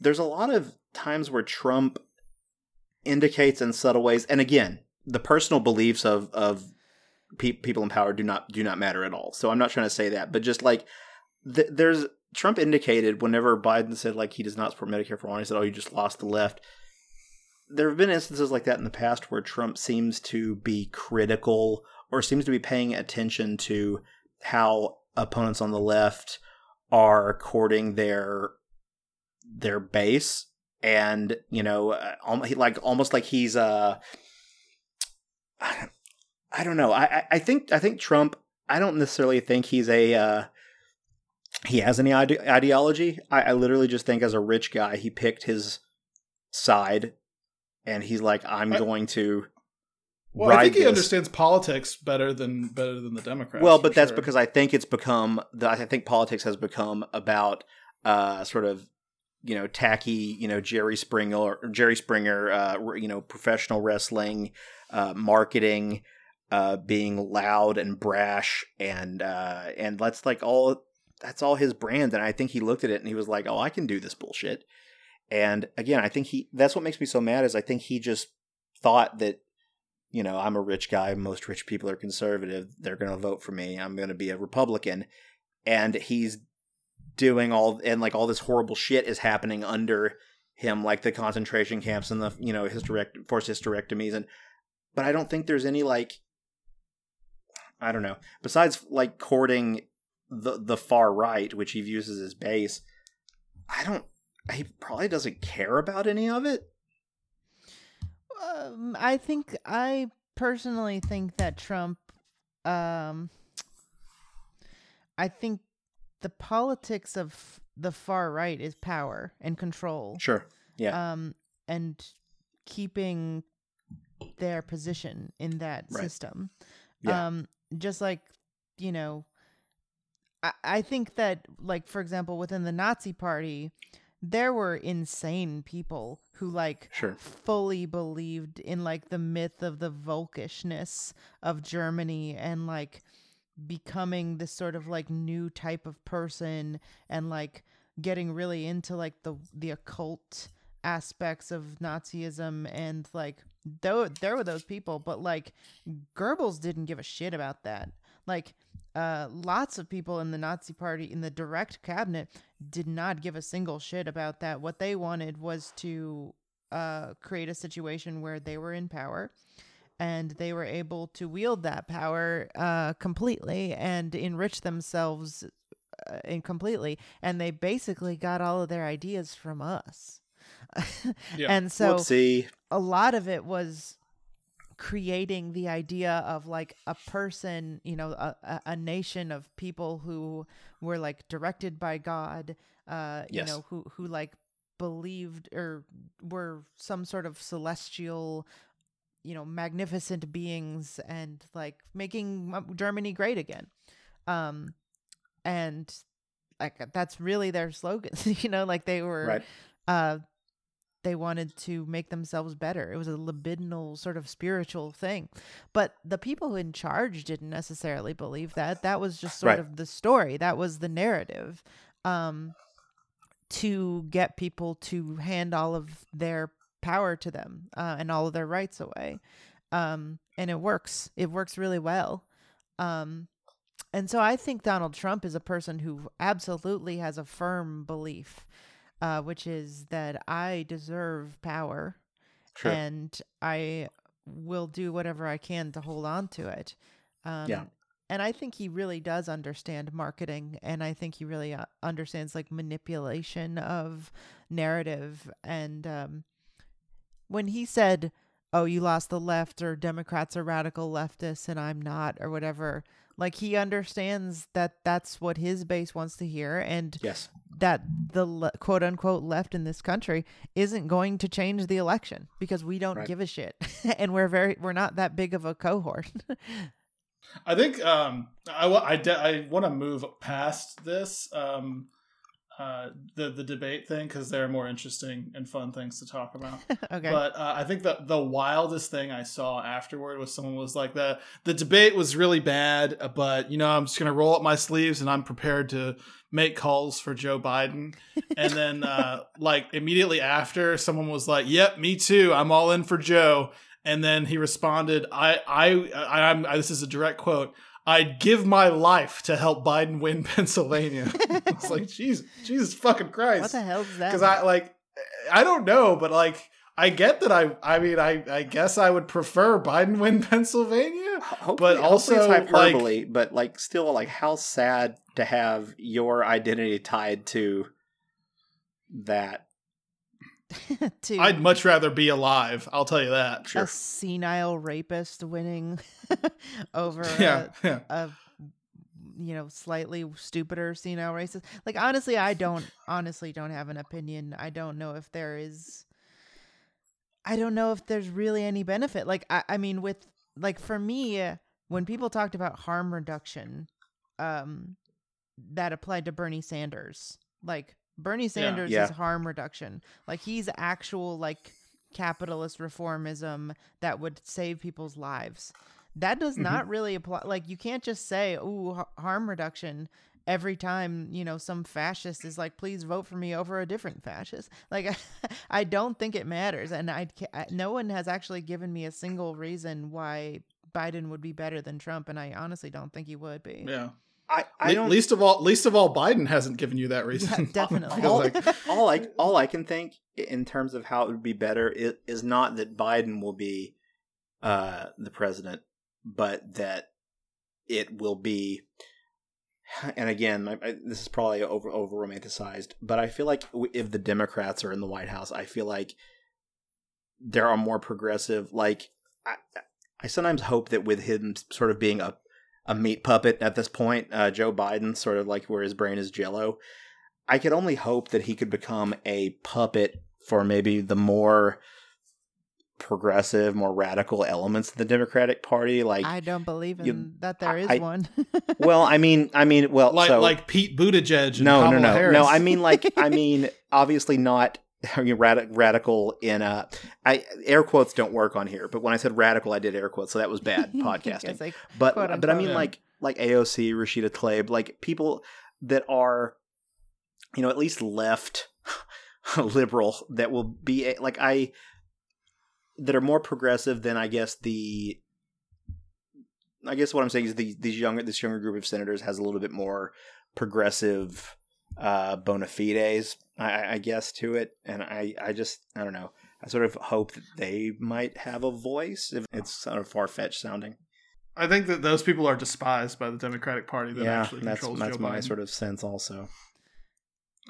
C: There's a lot of times where Trump indicates in subtle ways, and again, the personal beliefs of of pe- people in power do not do not matter at all. So I'm not trying to say that, but just like th- there's Trump indicated whenever Biden said like he does not support Medicare for all, he said, "Oh, you just lost the left." There have been instances like that in the past where Trump seems to be critical or seems to be paying attention to how opponents on the left are courting their their base and you know uh, like almost like he's uh I don't know I I- I think I think Trump I don't necessarily think he's a uh he has any ide- ideology I, I literally just think as a rich guy he picked his side and he's like I'm
A: I-
C: going to
A: Well, I think he
C: this.
A: understands politics better than better than the Democrats.
C: Well, but that's
A: sure.
C: because I think it's become. The, I think politics has become about uh, sort of you know tacky, you know Jerry Springer, Jerry Springer, uh, you know professional wrestling, uh, marketing, uh, being loud and brash, and uh, and that's like all. That's all his brand, and I think he looked at it and he was like, "Oh, I can do this bullshit." And again, I think he. That's what makes me so mad is I think he just thought that you know, I'm a rich guy. Most rich people are conservative. They're going to vote for me. I'm going to be a Republican. And he's doing all, and like all this horrible shit is happening under him, like the concentration camps and the, you know, hysterect- forced hysterectomies. And, but I don't think there's any like, I don't know, besides like courting the, the far right, which he views as his base, I don't, he probably doesn't care about any of it.
B: Um, I think I personally think that Trump. Um, I think the politics of the far right is power and control.
C: Sure. Yeah.
B: Um, and keeping their position in that
C: Right.
B: system.
C: Yeah.
B: Um, just like you know, I, I think that like for example within the Nazi Party, there were insane people who like
C: Sure.
B: fully believed in like the myth of the volkishness of Germany and like becoming this sort of like new type of person and like getting really into like the the occult aspects of Nazism and like though there were those people but like Goebbels didn't give a shit about that like uh lots of people in the Nazi party in the direct cabinet did not give a single shit about that what they wanted was to uh create a situation where they were in power and they were able to wield that power uh, completely and enrich themselves uh, in completely and they basically got all of their ideas from us
A: Yeah.
B: and so
C: Whoopsie.
B: a lot of it was creating the idea of like a person you know a, a, nation of people who were like directed by god uh you know who who like believed or were some sort of celestial you know magnificent beings and like making germany great again um and like that's really their slogan you know like they were
C: Right.
B: uh they wanted to make themselves better. It was a libidinal sort of spiritual thing. But the people in charge didn't necessarily believe that. That was just sort
C: Right.
B: of the story. That was the narrative. Um to get people to hand all of their power to them uh, and all of their rights away. Um and it works. It works really well. Um and so I think Donald Trump is a person who absolutely has a firm belief uh, which is that I deserve power
C: Sure.
B: and I will do whatever I can to hold on to it. Um,
C: Yeah.
B: And I think he really does understand marketing, and I think he really uh, understands like manipulation of narrative. And um, when he said, "Oh, you lost the left," or "Democrats are radical leftists and I'm not," or whatever, like he understands that that's what his base wants to hear, and
C: yes.
B: that the le- quote unquote left in this country isn't going to change the election because we don't
C: Right.
B: give a shit and we're very we're not that big of a cohort.
A: I think um, I I, de- I want to move past this um, uh, the the debate thing because there are more interesting and fun things to talk about.
B: okay.
A: But uh, I think that the wildest thing I saw afterward was someone was like the the debate was really bad, uh, but you know I'm just gonna roll up my sleeves and I'm prepared to make calls for Joe Biden. And then uh, like immediately after, someone was like, "Yep, me too. I'm all in for Joe." And then he responded, "I I, I I'm I, this is a direct quote." I'd give my life to help Biden win Pennsylvania. it's like, Jesus, Jesus fucking Christ
B: what the hell is that?
A: because I like I don't know, but like I get that I I mean I I guess I would prefer Biden win Pennsylvania.
C: Hopefully,
A: But also,
C: it's hyperbole, but like still like how sad to have your identity tied to that.
B: to
A: I'd much rather be alive. I'll tell you that.
C: Sure.
B: a senile rapist winning over
A: Yeah, yeah.
B: a, a you know slightly stupider senile racist. Like honestly, I don't honestly don't have an opinion. I don't know if there is. I don't know if there's really any benefit. Like I, I mean, with like for me, when people talked about harm reduction, um, that applied to Bernie Sanders. Like Bernie Sanders
C: Yeah.
B: is harm reduction. Like he's actual like capitalist reformism that would save people's lives. That does
C: Mhm.
B: not really apply. Like you can't just say, "Ooh, har- harm reduction." Every time you know some fascist is like, please vote for me over a different fascist. Like, I don't think it matters, and I, ca- I no one has actually given me a single reason why Biden would be better than Trump, and I honestly don't think he would be.
A: Yeah.
C: I, I
A: Le-
C: don't
A: least of all, least of all, Biden hasn't given you that reason.
B: definitely.
C: All,
A: like-
C: all I all I can think in terms of how it would be better is, is not that Biden will be uh, the president, but that it will be. And again, I, I, this is probably over over romanticized, but I feel like if the Democrats are in the White House, I feel like there are more progressive. Like I, I sometimes hope that with him sort of being a a meat puppet at this point, uh, Joe Biden, sort of like where his brain is jello. I could only hope that he could become a puppet for maybe the more progressive, more radical elements of the Democratic Party. Like,
B: I don't believe in
C: you-
B: that there is
C: I-
B: one.
C: well, I mean, I mean, well,
A: like
C: so
A: like Pete Buttigieg. And
C: no, no,
A: Kamala
C: no,
A: Harris.
C: no. I mean, like, I mean, obviously not. I mean, rad- radical in a, I air quotes don't work on here, but when I said radical, I did air quotes, so that was bad podcasting.
B: Like,
C: but but I mean
A: Yeah.
C: like like AOC, Rashida Tlaib, like people that are, you know, at least left liberal that will be like I that are more progressive than I guess the. I guess what I'm saying is the, these younger this younger group of senators has a little bit more progressive uh, bona fides, I, I guess, to it, and I I just I don't know. I sort of hope that they might have a voice. If it's sort of far fetched sounding.
A: I think that those people are despised by the Democratic Party that
C: yeah,
A: actually
C: that's
A: controls
C: that's
A: Joe
C: my
A: Biden.
C: sort of sense also.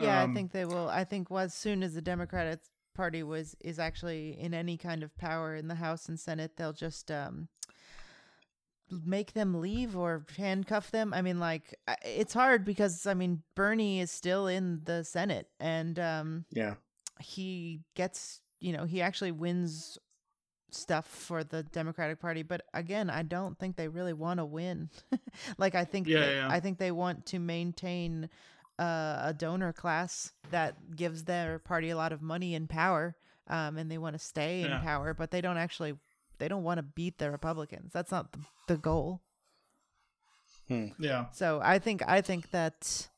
B: yeah,
A: Um,
B: I think they will. I think as soon as the Democratic Party was is actually in any kind of power in the House and Senate, they'll just um make them leave or handcuff them. I mean, like it's hard because I mean Bernie is still in the Senate and um
C: Yeah,
B: he gets you know he actually wins stuff for the democratic party but again i don't think they really want to win like i think
A: Yeah,
B: they,
A: yeah.
B: i think they want to maintain uh, a donor class that gives their party a lot of money and power um, and they want to stay in
A: Yeah.
B: power but they don't actually they don't want to beat the republicans that's not the, the goal
A: yeah.
B: so I think I think that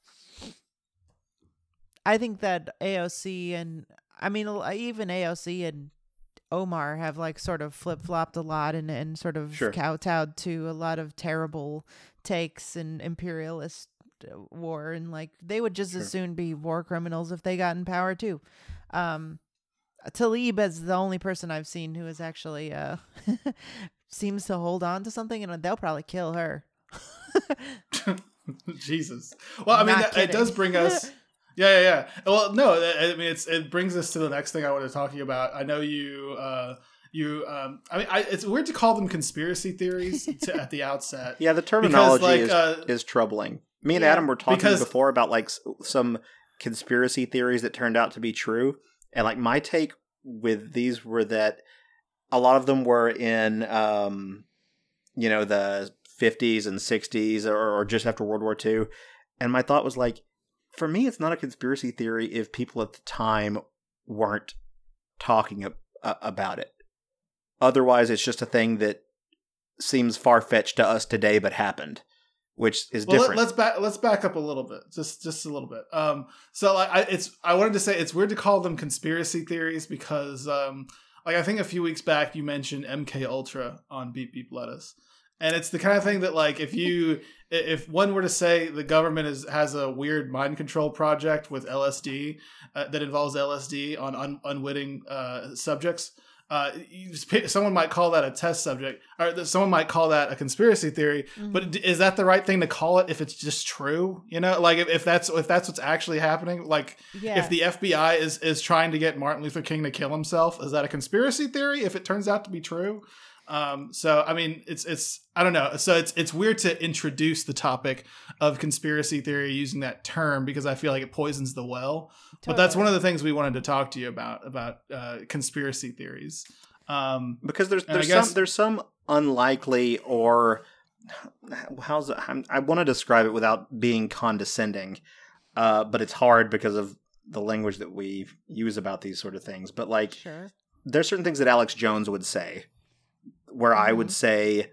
B: I think that AOC and I mean even AOC and Omar have like sort of flip flopped a lot and and sort of
C: Sure.
B: kowtowed to a lot of terrible takes and imperialist uh, war and like they would just
C: Sure.
B: as soon be war criminals if they got in power too. Um Tlaib is the only person I've seen who is actually uh seems to hold on to something and they'll probably kill her.
A: Jesus. Well, I mean, that, it does bring us. Yeah, yeah, yeah. Well, no, I I mean, it's it brings us to the next thing I wanted to talk to you about. I know you, uh, you. Um, I mean, I, it's weird to call them conspiracy theories to, at the outset.
C: yeah. The terminology
A: like,
C: is
A: uh,
C: is troubling. Me and
B: Yeah.
C: Adam were talking
A: Because-
C: before about like some conspiracy theories that turned out to be true, and like my take with these were that a lot of them were in, um, you know, the 50s and 60s or, or just after World War II, and my thought was like, for me, it's not a conspiracy theory if people at the time weren't talking ab- about it. Otherwise, it's just a thing that seems far fetched to us today, but happened, which is
A: Well,
C: different.
A: let, us back let's back up a little bit, just just a little bit. Um, so like, I, it's I wanted to say it's weird to call them conspiracy theories because um, like I think a few weeks back you mentioned MK Ultra on Beep Beep Lettuce, and it's the kind of thing that like if you if one were to say the government is has a weird mind control project with LSD uh, that involves LSD on un, unwitting uh, subjects. Uh, you just pick- someone might call that a test subject, or someone might call that a conspiracy theory. But is that the right thing to call it if it's just true? You know, like if, if that's if that's what's actually happening, like
B: yeah.
A: if the FBI is is trying to get Martin Luther King to kill himself, is that a conspiracy theory? If it turns out to be true, um, so I mean, it's it's I don't know. So it's it's weird to introduce the topic of conspiracy theory using that term because I feel like it poisons the well. But that's one of the things we wanted to talk to you about about uh, conspiracy theories. Um,
C: because there's there's
A: guess-
C: some there's some unlikely or how's it, I'm, I want to describe it without being condescending, uh, but it's hard because of the language that we use about these sort of things. But like,
B: sure.
C: there's certain things that Alex Jones would say, where I would
B: Mhm.
C: say,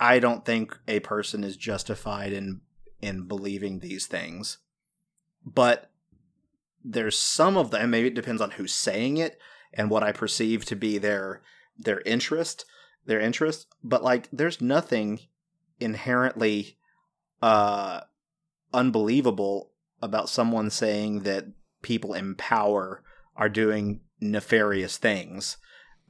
C: I don't think a person is justified in in believing these things, but there's some of them. Maybe it depends on who's saying it and what I perceive to be their their interest, their interest. But like, there's nothing inherently uh unbelievable about someone saying that people in power are doing nefarious things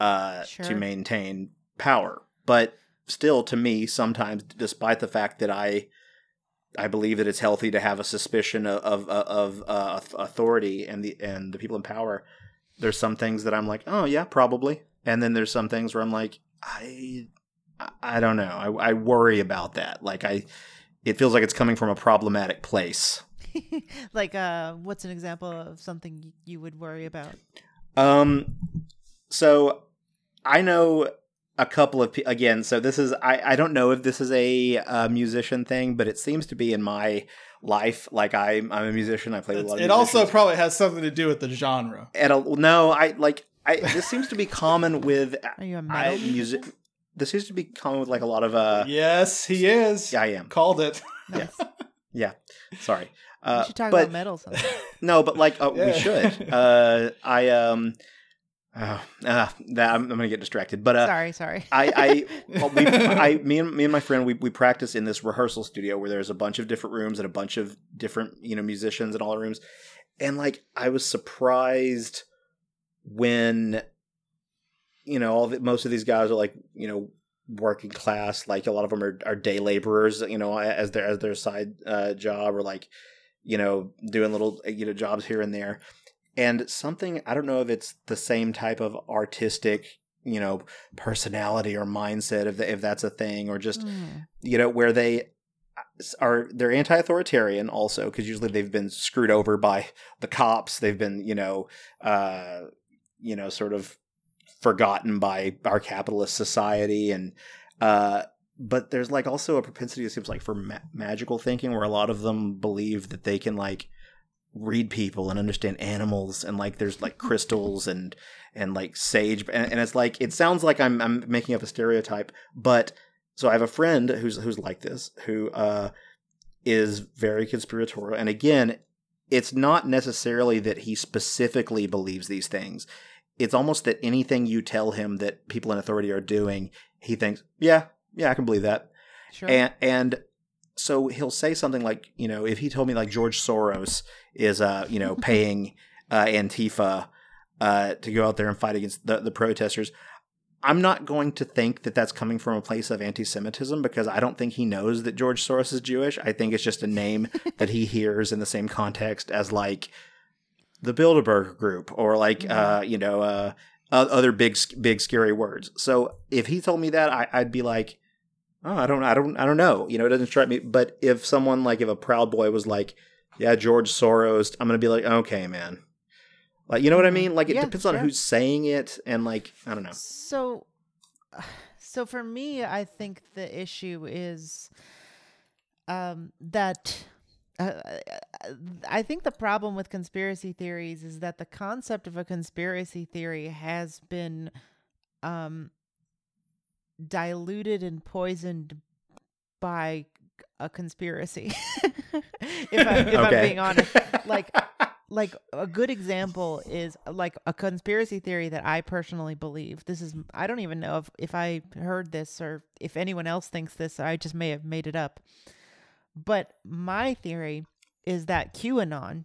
C: uh, to maintain power. But still, to me, sometimes, despite the fact that I I believe that it's healthy to have a suspicion of of, of uh, authority and the and the people in power. There's some things that I'm like, oh yeah, probably, and then there's some things where I'm like, I I don't know. I, I worry about that. Like I, it feels like it's coming from a problematic place.
B: like uh what's an example of something you would worry about?
C: Um, so I know a couple of pe- again. So this is I I don't know if this is a uh, musician thing, but it seems to be in my life. Like I I'm a musician. I play with a lot of.
A: It also probably has something to do with the genre.
C: at a no. I like I. This seems to be common with
B: Are you a
C: I
B: metal
C: music. This seems to be common with like a lot of uh.
A: yes, he is.
C: Yeah, I am.
A: Called it.
C: Yeah. Yeah. Sorry.
B: we
C: Uh,
B: should talk
C: but
B: about metal sometime.
C: no, but like uh, we should. Uh, I um. Uh, uh, that I'm, I'm gonna get distracted, but uh,
B: sorry, sorry.
C: I, I, well, we, I, me and me and my friend, we we practice in this rehearsal studio where there's a bunch of different rooms and a bunch of different you know musicians in all the rooms, and like I was surprised when, you know, all the, most of these guys are like you know working class, like a lot of them are, are day laborers, you know, as their as their side uh, job or like you know doing little you know jobs here and there, and something I don't know if it's the same type of artistic you know personality or mindset if if that's a thing or just
B: Mm.
C: you know where they are they're anti-authoritarian also because usually they've been screwed over by the cops they've been you know uh you know sort of forgotten by our capitalist society and uh but there's like also a propensity it seems like for ma- magical thinking where a lot of them believe that they can like read people and understand animals and like there's like crystals and and like sage and, and it's like it sounds like I'm I'm making up a stereotype but so I have a friend who's who's like this who uh is very conspiratorial and again it's not necessarily that he specifically believes these things it's almost that anything you tell him that people in authority are doing he thinks yeah yeah I can believe that
B: Sure.
C: and and so he'll say something like you know if he told me like George Soros is uh you know paying uh Antifa uh to go out there and fight against the the protesters I'm not going to think that that's coming from a place of anti-Semitism because I don't think he knows that George Soros is Jewish. I think it's just a name that he hears in the same context as like the Bilderberg Group or like uh, you know uh, other big big scary words. So if he told me that, I, I'd be like, oh, I don't, I don't, I don't know. You know, it doesn't strike me. But if someone like if a Proud Boy was like, yeah, George Soros, I'm gonna be like, okay, man. Like you know what I mean? Like it
B: Yeah,
C: depends on who's saying it and like I don't know.
B: So, so for me, I think the issue is um, that uh, I think the problem with conspiracy theories is that the concept of a conspiracy theory has been um, diluted and poisoned by a conspiracy. if, I, if I'm being honest, like like a good example is like a conspiracy theory that I personally believe. This is I don't even know if if I heard this or if anyone else thinks this. I just may have made it up. But my theory is that QAnon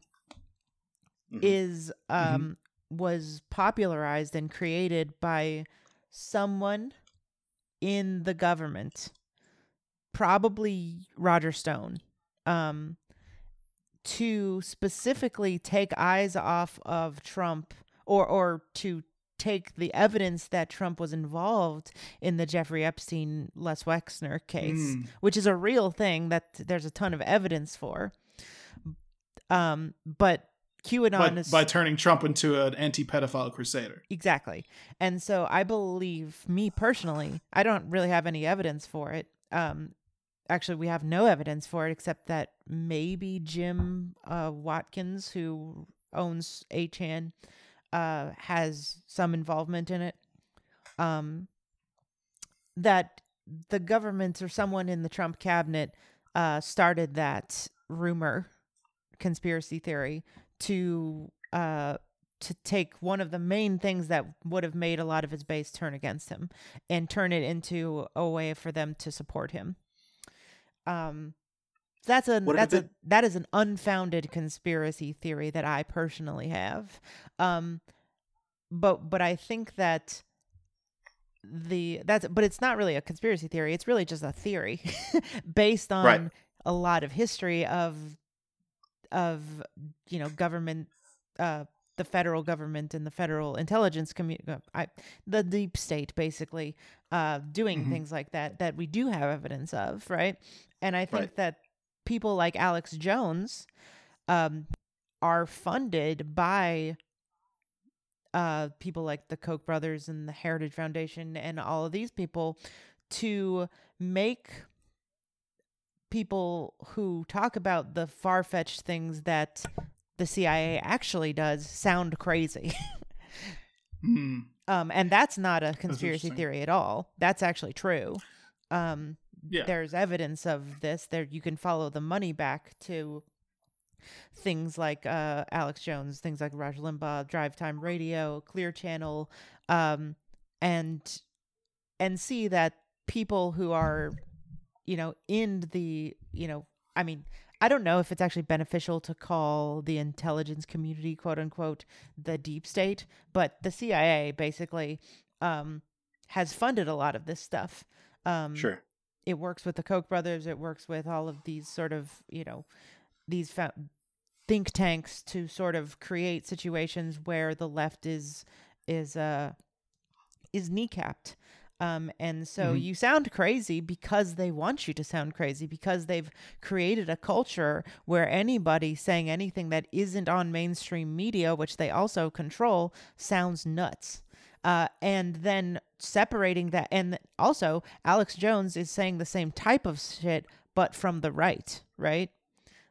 C: Mhm.
B: is um was popularized and created by someone in the government probably Roger Stone um to specifically take eyes off of Trump or or to take the evidence that Trump was involved in the Jeffrey Epstein Les Wexner case,
A: Mm.
B: which is a real thing that there's a ton of evidence for. Um, but QAnon
A: By,
B: is
A: by turning Trump into an anti-pedophile crusader.
B: Exactly. And so I believe me personally, I don't really have any evidence for it. Um actually we have no evidence for it except that maybe Jim uh Watkins who owns 8chan uh has some involvement in it. Um that the government or someone in the Trump cabinet uh started that rumor conspiracy theory to uh to take one of the main things that would have made a lot of his base turn against him and turn it into a way for them to support him. Um that's a that's a that is an unfounded conspiracy theory that I personally have. Um but but I think that the that's but it's not really a conspiracy theory. It's really just a theory based on
C: Right.
B: a lot of history of of you know government uh the federal government and the federal intelligence community I the deep state basically uh doing
A: Mhm.
B: things like that that we do have evidence of right and i think
C: Right.
B: that people like alex jones um are funded by uh, people like the Koch brothers and the Heritage Foundation and all of these people to make people who talk about the far fetched things that the CIA actually does sound crazy.
A: Hmm.
B: um, and that's not a conspiracy theory at all. That's actually true. Um,
A: Yeah.
B: there's evidence of this. There, you can follow the money back to things like uh, Alex Jones, things like Rush Limbaugh, Drive Time Radio, Clear Channel, um, and and see that people who are, you know, in the, you know, I mean, I don't know if it's actually beneficial to call the intelligence community, quote unquote, the deep state, but the CIA basically um, has funded a lot of this stuff. Um,
C: Sure.
B: it works with the Koch brothers. It works with all of these sort of, you know, these fa- think tanks to sort of create situations where the left is is uh is kneecapped. Um, and so
A: Mhm.
B: you sound crazy because they want you to sound crazy because they've created a culture where anybody saying anything that isn't on mainstream media, which they also control, sounds nuts. Uh, and then separating that, and also Alex Jones is saying the same type of shit, but from the right, right?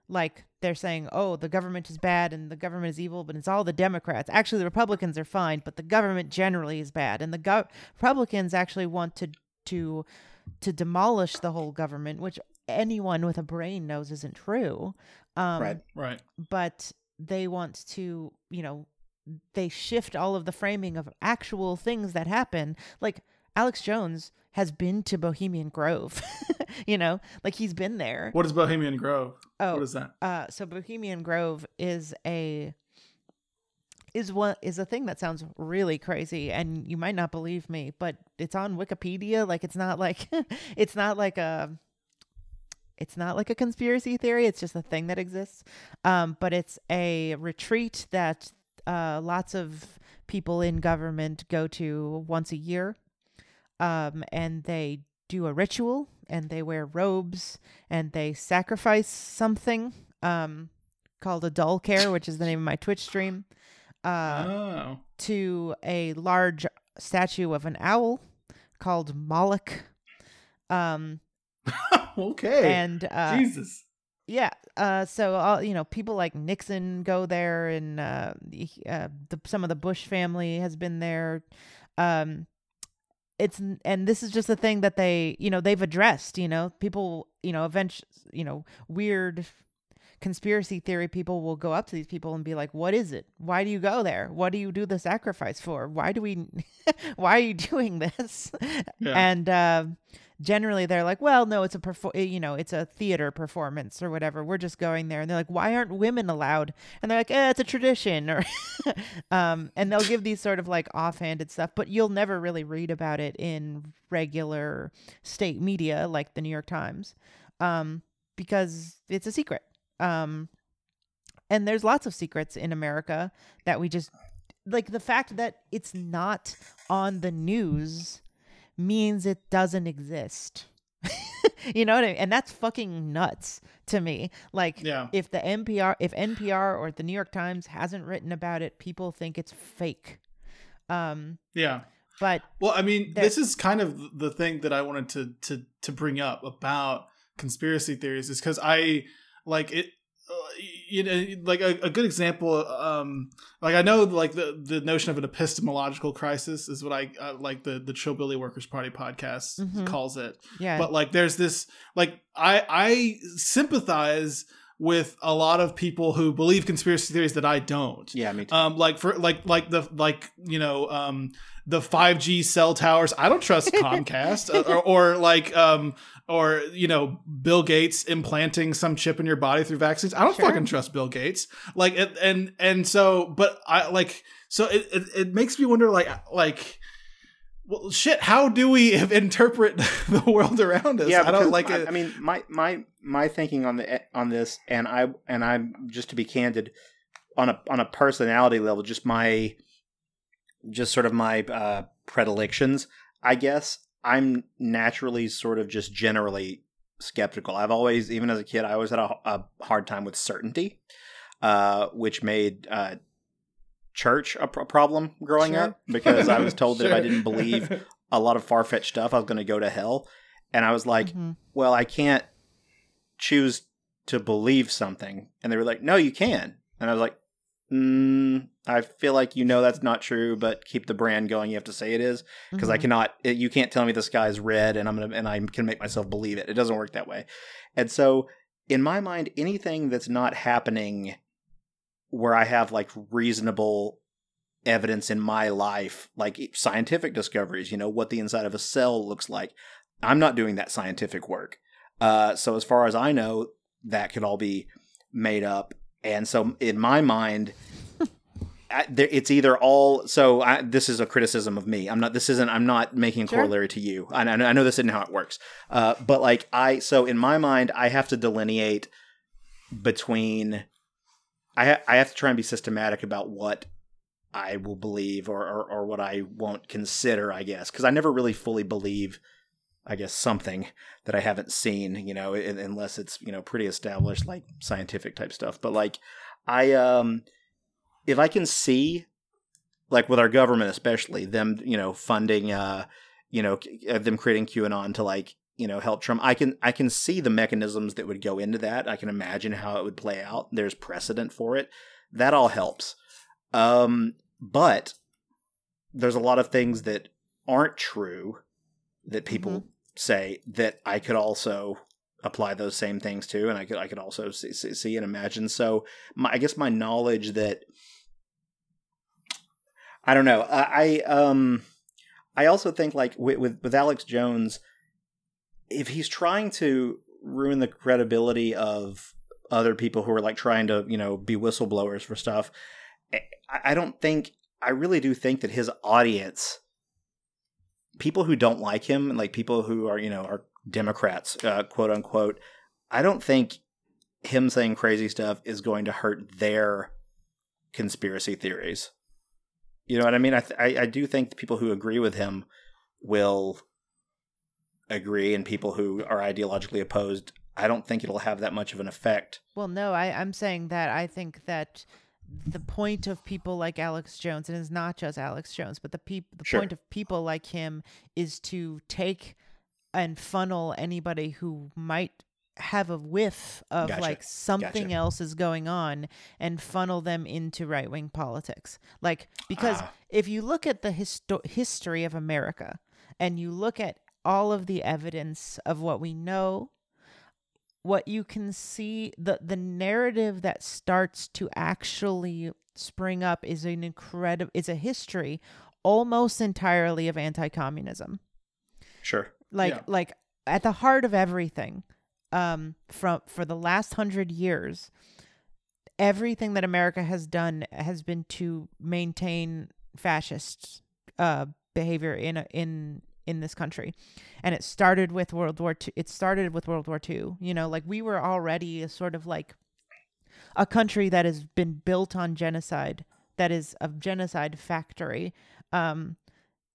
B: Like they're saying, oh, the government is bad and the government is evil, but it's all the Democrats. Actually, the Republicans are fine, but the government generally is bad, and the gov- Republicans actually want to to to demolish the whole government, which anyone with a brain knows isn't true. Um,
C: Right.
A: Right.
B: but they want to, you know, they shift all of the framing of actual things that happen. Like Alex Jones has been to Bohemian Grove, you know, like he's been there.
A: What is Bohemian Grove?
B: Oh,
A: What is that?
B: uh, so Bohemian Grove is a is one is a thing that sounds really crazy, and you might not believe me, but it's on Wikipedia. Like it's not like it's not like a it's not like a conspiracy theory. It's just a thing that exists. Um, but it's a retreat that uh, lots of people in government go to once a year, um, and they do a ritual and they wear robes and they sacrifice something um, called a Dull Care, which is the name of my Twitch stream, uh,
A: oh.
B: to a large statue of an owl called Moloch. Um,
A: okay.
B: and uh,
A: Jesus.
B: yeah, uh, so all you know, people like Nixon go there, and uh, uh, the, some of the Bush family has been there. Um, it's and this is just a thing that they, you know, they've addressed. You know, people, you know, eventually, you know, weird conspiracy theory people will go up to these people and be like, "What is it? Why do you go there? What do you do the sacrifice for? Why do we? why are you doing this?"
A: Yeah.
B: And uh, generally, they're like, "Well, no, it's a perfor- eh, you know, it's a theater performance or whatever. We're just going there." And they're like, "Why aren't women allowed?" And they're like, "Eh, it's a tradition," or um, and they'll give these sort of like offhanded stuff, but you'll never really read about it in regular state media like the New York Times, um, because it's a secret. Um, and there's lots of secrets in America that we just like the fact that it's not on the news means it doesn't exist. you know what I mean? And that's fucking nuts to me. Like
A: Yeah.
B: if the NPR if NPR or the New York Times hasn't written about it, people think it's fake. Um
A: Yeah.
B: but
A: Well, I mean, this is kind of the thing that I wanted to to to bring up about conspiracy theories is because I like it. You know, like a, a good example. Um, like I know, like the the notion of an epistemological crisis is what I uh, like the the Chillbilly Workers Party podcast
B: Mhm.
A: calls it.
B: yeah.
A: But like, there's this like I I sympathize with a lot of people who believe conspiracy theories that I don't
C: Yeah, me too.
A: um like for like like the like you know um the 5g cell towers i don't trust comcast uh, or, or like um or you know bill gates implanting some chip in your body through vaccines i don't
B: Sure.
A: fucking trust bill gates like and and so but i like so it, it it makes me wonder like like well shit how do we interpret the world around us
C: yeah,
A: i don't like
C: I,
A: it
C: I mean, my my my thinking on the on this, and I and I'm just to be candid, on a on a personality level, just my just sort of my uh, predilections. I guess I'm naturally sort of just generally skeptical. I've always, even as a kid, I always had a, a hard time with certainty, uh, which made uh, church a, pro- problem growing
B: Sure.
C: up because I was told that if I didn't believe a lot of far fetched stuff, I was going to go to hell. And I was like,
B: Mhm.
C: well, I can't choose to believe something. And they were like, no, you can. And I was like, mm, I feel like you know that's not true, but keep the brand going. You have to say it is because I
B: Mhm.
C: cannot. It, you can't tell me the sky's red, and I'm gonna and I can make myself believe it. It doesn't work that way. And so, in my mind, anything that's not happening where I have like reasonable evidence in my life, like scientific discoveries, you know, what the inside of a cell looks like, I'm not doing that scientific work. Uh, so as far as I know, that could all be made up. And so, in my mind, I, there, it's either all. So I, this is a criticism of me. I'm not. This isn't. I'm not making a
B: Sure.
C: corollary to you. I, I know- I know this isn't how it works. Uh, but like I, so in my mind, I have to delineate between. I ha- I have to try and be systematic about what I will believe or or, or what I won't consider. I guess because I never really fully believe. I guess something that I haven't seen, you know, un- unless it's you know pretty established like scientific type stuff. But like I um if I can see like with our government especially them you know funding uh you know uh, them creating QAnon to like you know help Trump. I can I can see the mechanisms that would go into that. I can imagine how it would play out. There's precedent for it. That all helps. Um but there's a lot of things that aren't true that people say that I could also apply those same things to, and I could I could also see, see, see and imagine. So my, I guess my knowledge that I don't know. I, I um I also think like with, with with Alex Jones, if he's trying to ruin the credibility of other people who are like trying to you know be whistleblowers for stuff, I, I don't think I really do think that his audience people who don't like him, like people who are, you know, are Democrats, uh, quote unquote, I don't think him saying crazy stuff is going to hurt their conspiracy theories. You know what I mean? I th- I, I do think the people who agree with him will agree, and people who are ideologically opposed, I don't think it'll have that much of an effect.
B: Well, no, I, I'm saying that I think that the point of people like Alex Jones, and it's not just Alex Jones, but the peop- the
C: Sure.
B: point of people like him is to take and funnel anybody who might have a whiff of
C: Gotcha.
B: like something
C: Gotcha.
B: else is going on and funnel them into right wing politics. Like, because
C: Ah.
B: if you look at the histo- history of America and you look at all of the evidence of what we know what you can see the the narrative that starts to actually spring up is an incredible is a history almost entirely of anti-communism
C: Sure.
B: like
A: Yeah.
B: like at the heart of everything um from for the last 100 years everything that america has done has been to maintain fascist uh behavior in a, in in this country. And it started with world war II. it started with world war ii you know like we were already a sort of like a country that has been built on genocide that is a genocide factory. Um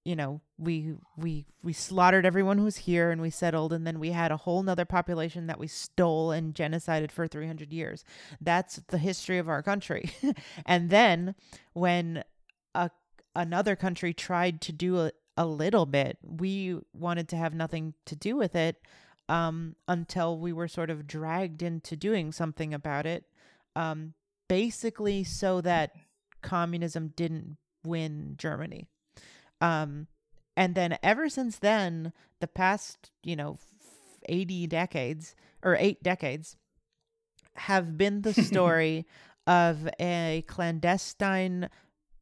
B: you know we we we slaughtered everyone who was here and we settled and then we had a whole nother population that we stole and genocided for 300 years. That's the history of our country. And then when a another country tried to do a, a little bit. We wanted to have nothing to do with it um, until we were sort of dragged into doing something about it um, basically so that communism didn't win germany. Um, and then ever since then, the past, you know, 80 decades or eight decades have been the story of a clandestine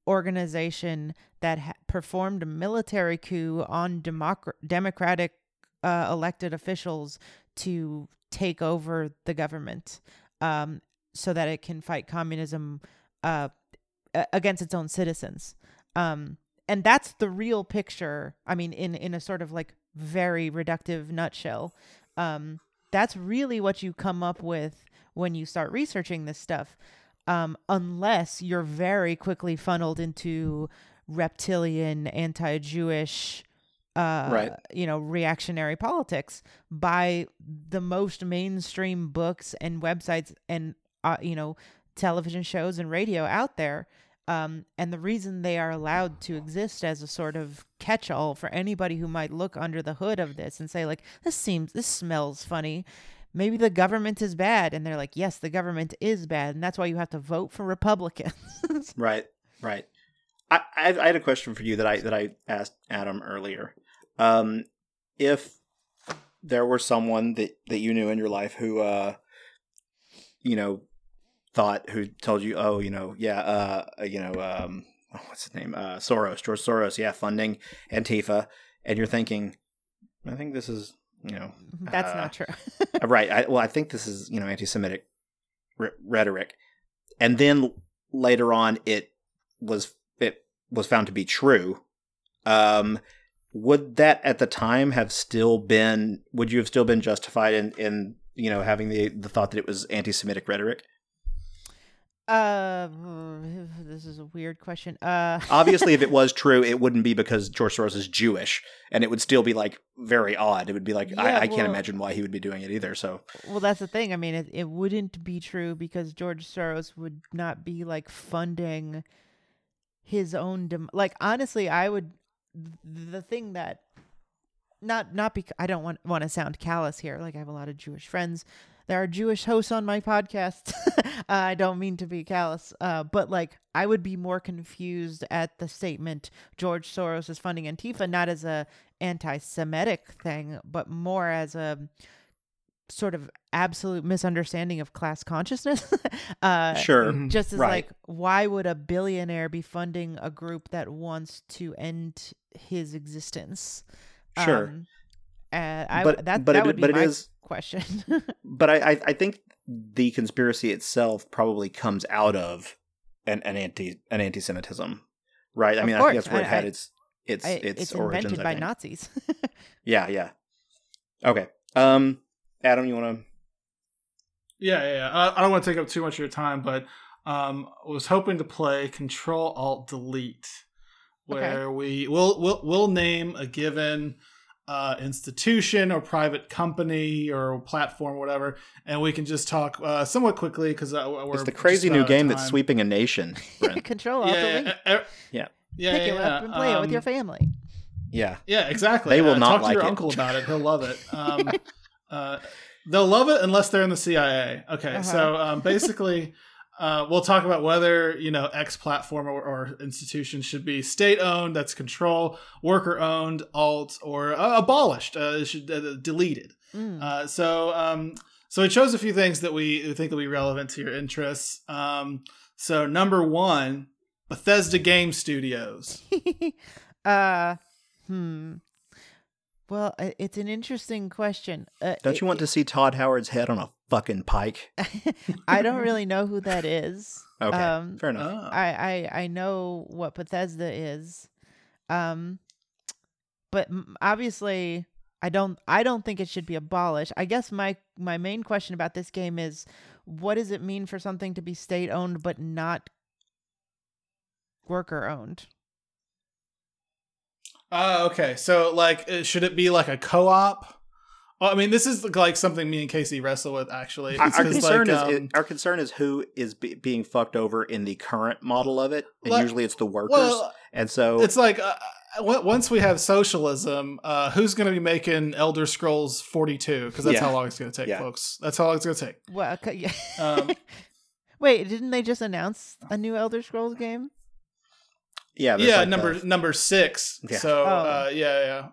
B: organization that ha- performed a military coup on democ- democratic uh, elected officials to take over the government um, so that it can fight communism uh, against its own citizens. Um, and that's the real picture. I mean, in in a sort of like very reductive nutshell, um, that's really what you come up with when you start researching this stuff. Um, unless you're very quickly funneled into reptilian, anti-Jewish, uh,
C: Right.
B: you know, reactionary politics by the most mainstream books and websites and uh, you know television shows and radio out there Um, and the reason they are allowed to exist as a sort of catch-all for anybody who might look under the hood of this and say like this seems this smells funny maybe the government is bad. And they're like yes the government is bad. And that's why you have to vote for republicans.
C: Right, right. I, I I had a question for you that I that I asked Adam earlier. Um, if there were someone that that you knew in your life who, uh, you know, thought who told you, oh, you know, yeah, uh, you know, um, oh, what's his name, uh, Soros, George Soros, yeah, funding Antifa, and you're thinking, I think this is, you know,
B: that's
C: uh,
B: not true
C: right. I, well, I think this is you know anti-Semitic r- rhetoric, and then later on it was it was found to be true. Um, would that at the time have still been? Would you have still been justified in in you know having the the thought that it was anti-Semitic rhetoric?
B: Uh this is a weird question uh
C: Obviously, if it was true, it wouldn't be because George Soros is Jewish, and it would still be like very odd. It would be like
B: Yeah,
C: I, I can't imagine why he would be doing it either. So
B: Well, that's the thing. I mean, it, it wouldn't be true because George Soros would not be like funding his own dem- like honestly, I would the thing that not not because I don't want want to sound callous here. Like I have a lot of Jewish friends. There are Jewish hosts on my podcast. I don't mean to be callous, uh, but like I would be more confused at the statement George Soros is funding Antifa not as a anti-Semitic thing, but more as a sort of absolute misunderstanding of class consciousness. uh,
C: sure,
A: Mhm.
B: just as
C: Right.
B: like, why would a billionaire be funding a group that wants to end his existence?
C: Sure.
B: Um, uh, I,
C: But-
B: that,
C: but
B: that
C: it-
B: would be
C: but
B: my
C: is-
B: question.
C: but I, I I think the conspiracy itself probably comes out of an, an anti an anti-Semitism, right? I
B: Of
C: mean, I think that's where it had
B: I-
C: its its
B: I-
C: its,
B: it's
C: origins.
B: invented by. Nazis.
C: Yeah, yeah. Okay. Um, Adam, you want to?
A: Yeah, yeah. yeah. I, I don't want to take up too much of your time, but um, I was hoping to play Control Alt Delete, where we will we'll, we'll name a given uh, institution or private company or platform, or whatever, and we can just talk uh, somewhat quickly because uh, we're
C: It's the crazy new game that's sweeping a nation.
B: Control
A: Yeah,
B: Alt
A: yeah, yeah,
C: Yeah.
A: yeah,
B: Pick
A: yeah,
B: it up and play it with
A: um,
B: your family.
C: yeah.
A: Yeah, exactly.
C: They will
A: Uh,
C: not
A: talk to
C: like
A: your
C: it.
A: uncle about it. He'll love it. Um, uh, they'll love it unless they're in the CIA. Okay,
B: Uh-huh.
A: so um, basically, uh, we'll talk about whether you know X platform or, or institution should be state owned, that's control, worker owned, alt, or uh, abolished. Uh, should uh, deleted.
B: Mm.
A: Uh, so um, so we chose a few things that we think will be relevant to your interests. Um, so number one, Bethesda Game Studios.
B: uh, hmm. Well, it's an interesting question. Uh,
C: Don't you want to see Todd Howard's head on a fucking pike?
B: I don't really know who that is.
C: Okay,
B: Um,
C: fair enough.
A: Oh.
B: I, I I know what Bethesda is, um, but obviously I don't I don't think it should be abolished. I guess my my main question about this game is, what does it mean for something to be state owned but not worker owned?
A: Oh, okay. So, like, uh, should it be like a co-op? Well, I mean, this is like something me and Casey wrestle with actually.
C: Our,
A: It's
C: our
A: 'cause,
C: concern
A: like,
C: is
A: um,
C: it, our concern is who is be, being fucked over in the current model of it, and
A: Like-
C: usually it's the workers.
A: well,
C: and so
A: it's like uh, uh, once we have socialism, uh, who's going to be making Elder Scrolls Forty Two? Because that's
C: Yeah.
A: how long it's going to take,
C: Yeah.
A: folks. That's how long it's going to take.
B: Well, okay, yeah.
A: Um,
B: Wait, didn't they just announce a new Elder Scrolls game?
C: Yeah,
A: yeah,
C: like
A: number
C: the-
A: number six.
C: Yeah.
A: So,
B: Oh.
A: uh, yeah, yeah.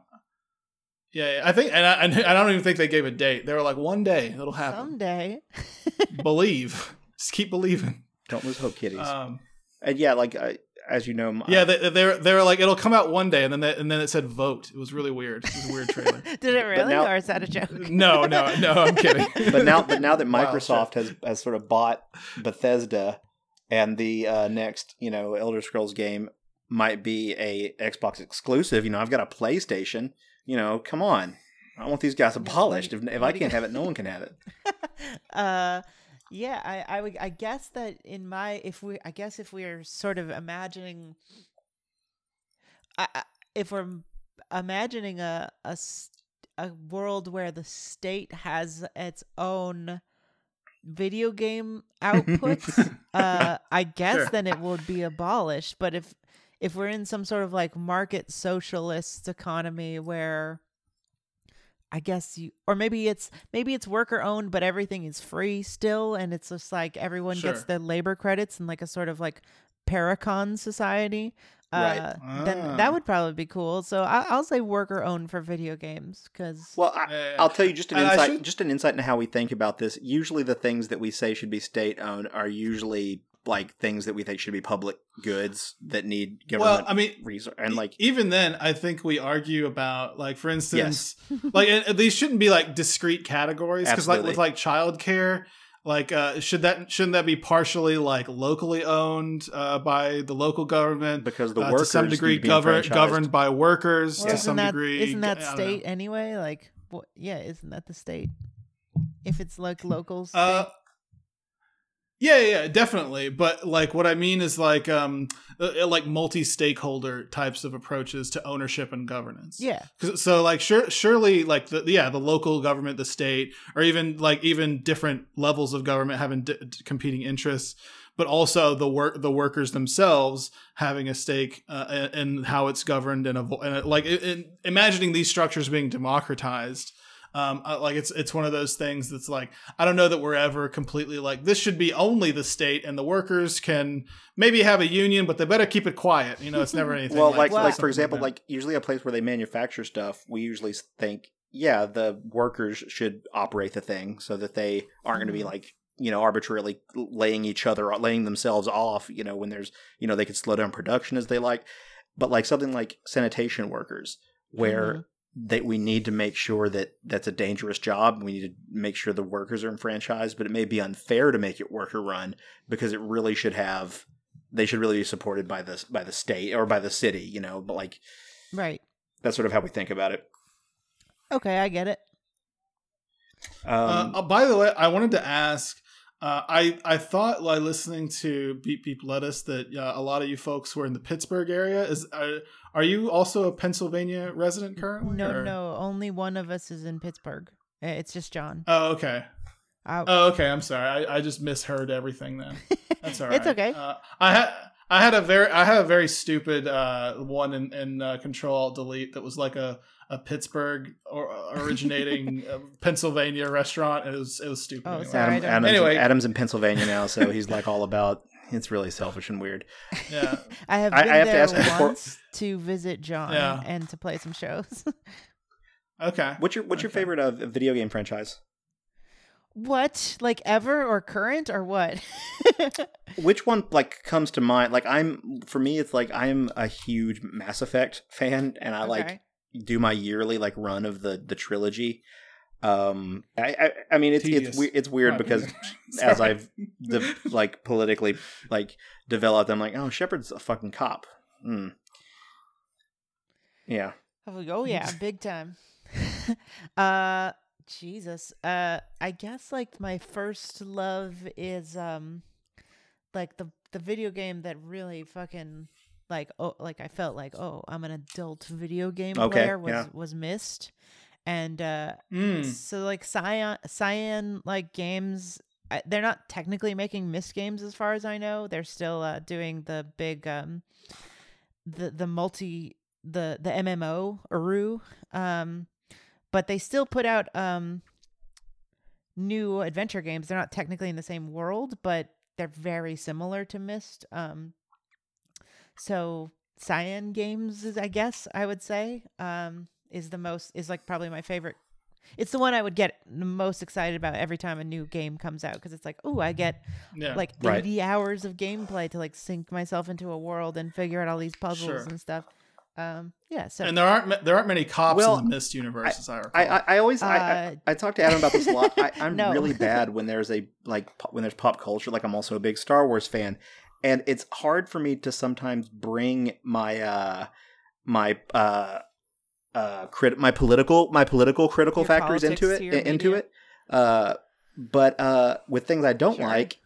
A: Yeah, yeah, I think, and I, and I don't even think they gave a date. They were like, one day it'll happen.
B: Someday.
A: Believe, just keep believing.
C: don't lose hope, kiddies.
A: Um,
C: and yeah, like uh, as you know, my,
A: Yeah, they, they were they were like it'll come out one day, and then they, and then it said vote. It was really weird. It was a weird trailer.
B: Did it really,
C: now-
B: or is that a joke?
A: no, no, no. I'm kidding.
C: but now but now that
A: Wow,
C: Microsoft has has sort of bought Bethesda, and the uh, next you know Elder Scrolls game might be a Xbox exclusive. You know, I've got a PlayStation. You know, come on. I want these guys abolished. If, if I can't have it, no one can have it.
B: uh yeah i i would i guess that in my if we i guess if we're sort of imagining I, I- if we're m- a a world where the state has its own video game outputs, uh, I guess
A: Sure.
B: then it would be abolished. But if if we're in some sort of like market socialist economy where I guess you or maybe it's maybe it's worker owned but everything is free still and it's just like everyone gets
A: Sure.
B: their labor credits and like a sort of like parecon society.
C: Right.
B: Uh, then
A: Ah.
B: that would probably be cool. So I, I'll say worker owned for video games because
C: Well, I,
A: Yeah, yeah.
C: I'll tell you just an insight,
A: should-
C: just an insight into how we think about this. Usually, the things that we say should be state owned are usually like things that we think should be public goods that need government well,
A: I mean,
C: resource. And like,
A: even then, I think we argue about like, for instance, like these shouldn't be like discrete categories because like with like childcare, like uh, should that shouldn't that be partially like locally owned uh, by the local government?
C: because the
A: uh,
C: workers
A: to some degree
C: need to be
A: govern, governed by workers
B: well,
A: to
B: isn't
A: some
B: that
A: degree.
B: isn't that
A: I know.
B: state anyway? Like what? Yeah, isn't that the state? If it's like locals.
A: Uh, yeah, yeah, definitely. But like, what I mean is like, um, uh, like multi-stakeholder types of approaches to ownership and governance.
B: yeah.
A: So like, sure, surely, like the yeah, the local government, the state, or even like even different levels of government having d- competing interests, but also the work the workers themselves having a stake uh, in, in how it's governed and, avo- and like in imagining these structures being democratized. Um, I- like it's it's one of those things that's like I don't know that we're ever completely like this should be only the state and the workers can maybe have a union, but they better keep it quiet. You know, it's never anything.
C: well, like
B: Well-
C: like for example,
A: that.
C: like usually a place where they manufacture stuff, we usually think, yeah, the workers should operate the thing so that they aren't going to be
B: Mhm.
C: like you know arbitrarily laying each other laying themselves off. You know, when there's you know they could slow down production as they like, but like something like sanitation workers where.
B: Mhm.
C: That we need to make sure that that's a dangerous job. We need to make sure the workers are enfranchised, but it may be unfair to make it worker run because it really should have they should really be supported by the by the state or by the city, you know. But like
B: Right.
C: that's sort of how we think about it.
B: Okay, I get it.
C: Um,
A: uh, by the way, I wanted to ask. Uh, I I thought while listening to Beep Beep Lettuce that uh, a lot of you folks were in the Pittsburgh area. Is are, are you also a Pennsylvania resident currently?
B: No,
A: or-
B: no, only one of us is in Pittsburgh. Uh, It's just John.
A: Oh, okay.
B: I-
A: Oh, okay. I'm sorry. I, I just misheard everything then. That's all right.
B: It's okay.
A: Uh, I had I had a very I had a very stupid uh, one in, in uh, Control Alt Delete that was like a, a Pittsburgh or originating uh, Pennsylvania restaurant. It was it was stupid.
B: Oh,
A: anyway.
B: sorry.
C: Adam, Adam's,
A: Anyway.
C: Adam's in Pennsylvania now, so he's like all about. It's really selfish and weird.
A: Yeah.
B: I have been
C: I have to
B: there
C: ask before-
B: to visit John
A: Yeah.
B: and to play some shows.
A: Okay.
C: What's your What's your
A: Okay.
C: favorite uh, video game franchise?
B: what? Like ever or current or what?
C: Which one like comes to mind? Like I'm for me, it's like I'm a huge Mass Effect fan, and I like do my yearly like run of the the trilogy. Um, I I, I mean it's
A: Tedious.
C: it's we- it's weird
A: Not
C: because as
A: Sorry.
C: I've de- like politically like developed, I'm like, oh, Shepard's a fucking cop. Hmm. Yeah.
B: I was like, oh yeah, big time. uh Jesus. Uh I guess like my first love is um like the the video game that really fucking like oh like I felt like oh I'm an adult video game
C: Okay,
B: player was
C: yeah.
B: was Myst. And uh
A: Mm.
B: so like Cyan Cyan like games they're not technically making Myst games as far as I know. They're still uh doing the big um the the multi the the MMO Uru um but they still put out um new adventure games. They're not technically in the same world, but they're very similar to Myst. Um so Cyan games is I guess I would say um is the most is like probably my favorite it's the one I would get the most excited about every time a new game comes out because it's like, oh, I get
A: Yeah.
B: like
C: Right.
B: 80 hours of gameplay to like sink myself into a world and figure out all these puzzles
A: Sure.
B: and stuff. Um, yeah, so
A: and there aren't there aren't many cops
C: Well,
A: in the Myst universe, as I recall.
C: I, I, I always I,
B: Uh,
C: I, I talk to Adam about this a lot. I, I'm
B: No.
C: really bad when there's a like po- when there's pop culture. Like I'm also a big Star Wars fan, and it's hard for me to sometimes bring my uh my uh uh crit my political my political critical
B: Your
C: factors into it into
B: media?
C: it. Uh, but uh, with things I don't
B: Sure.
C: like,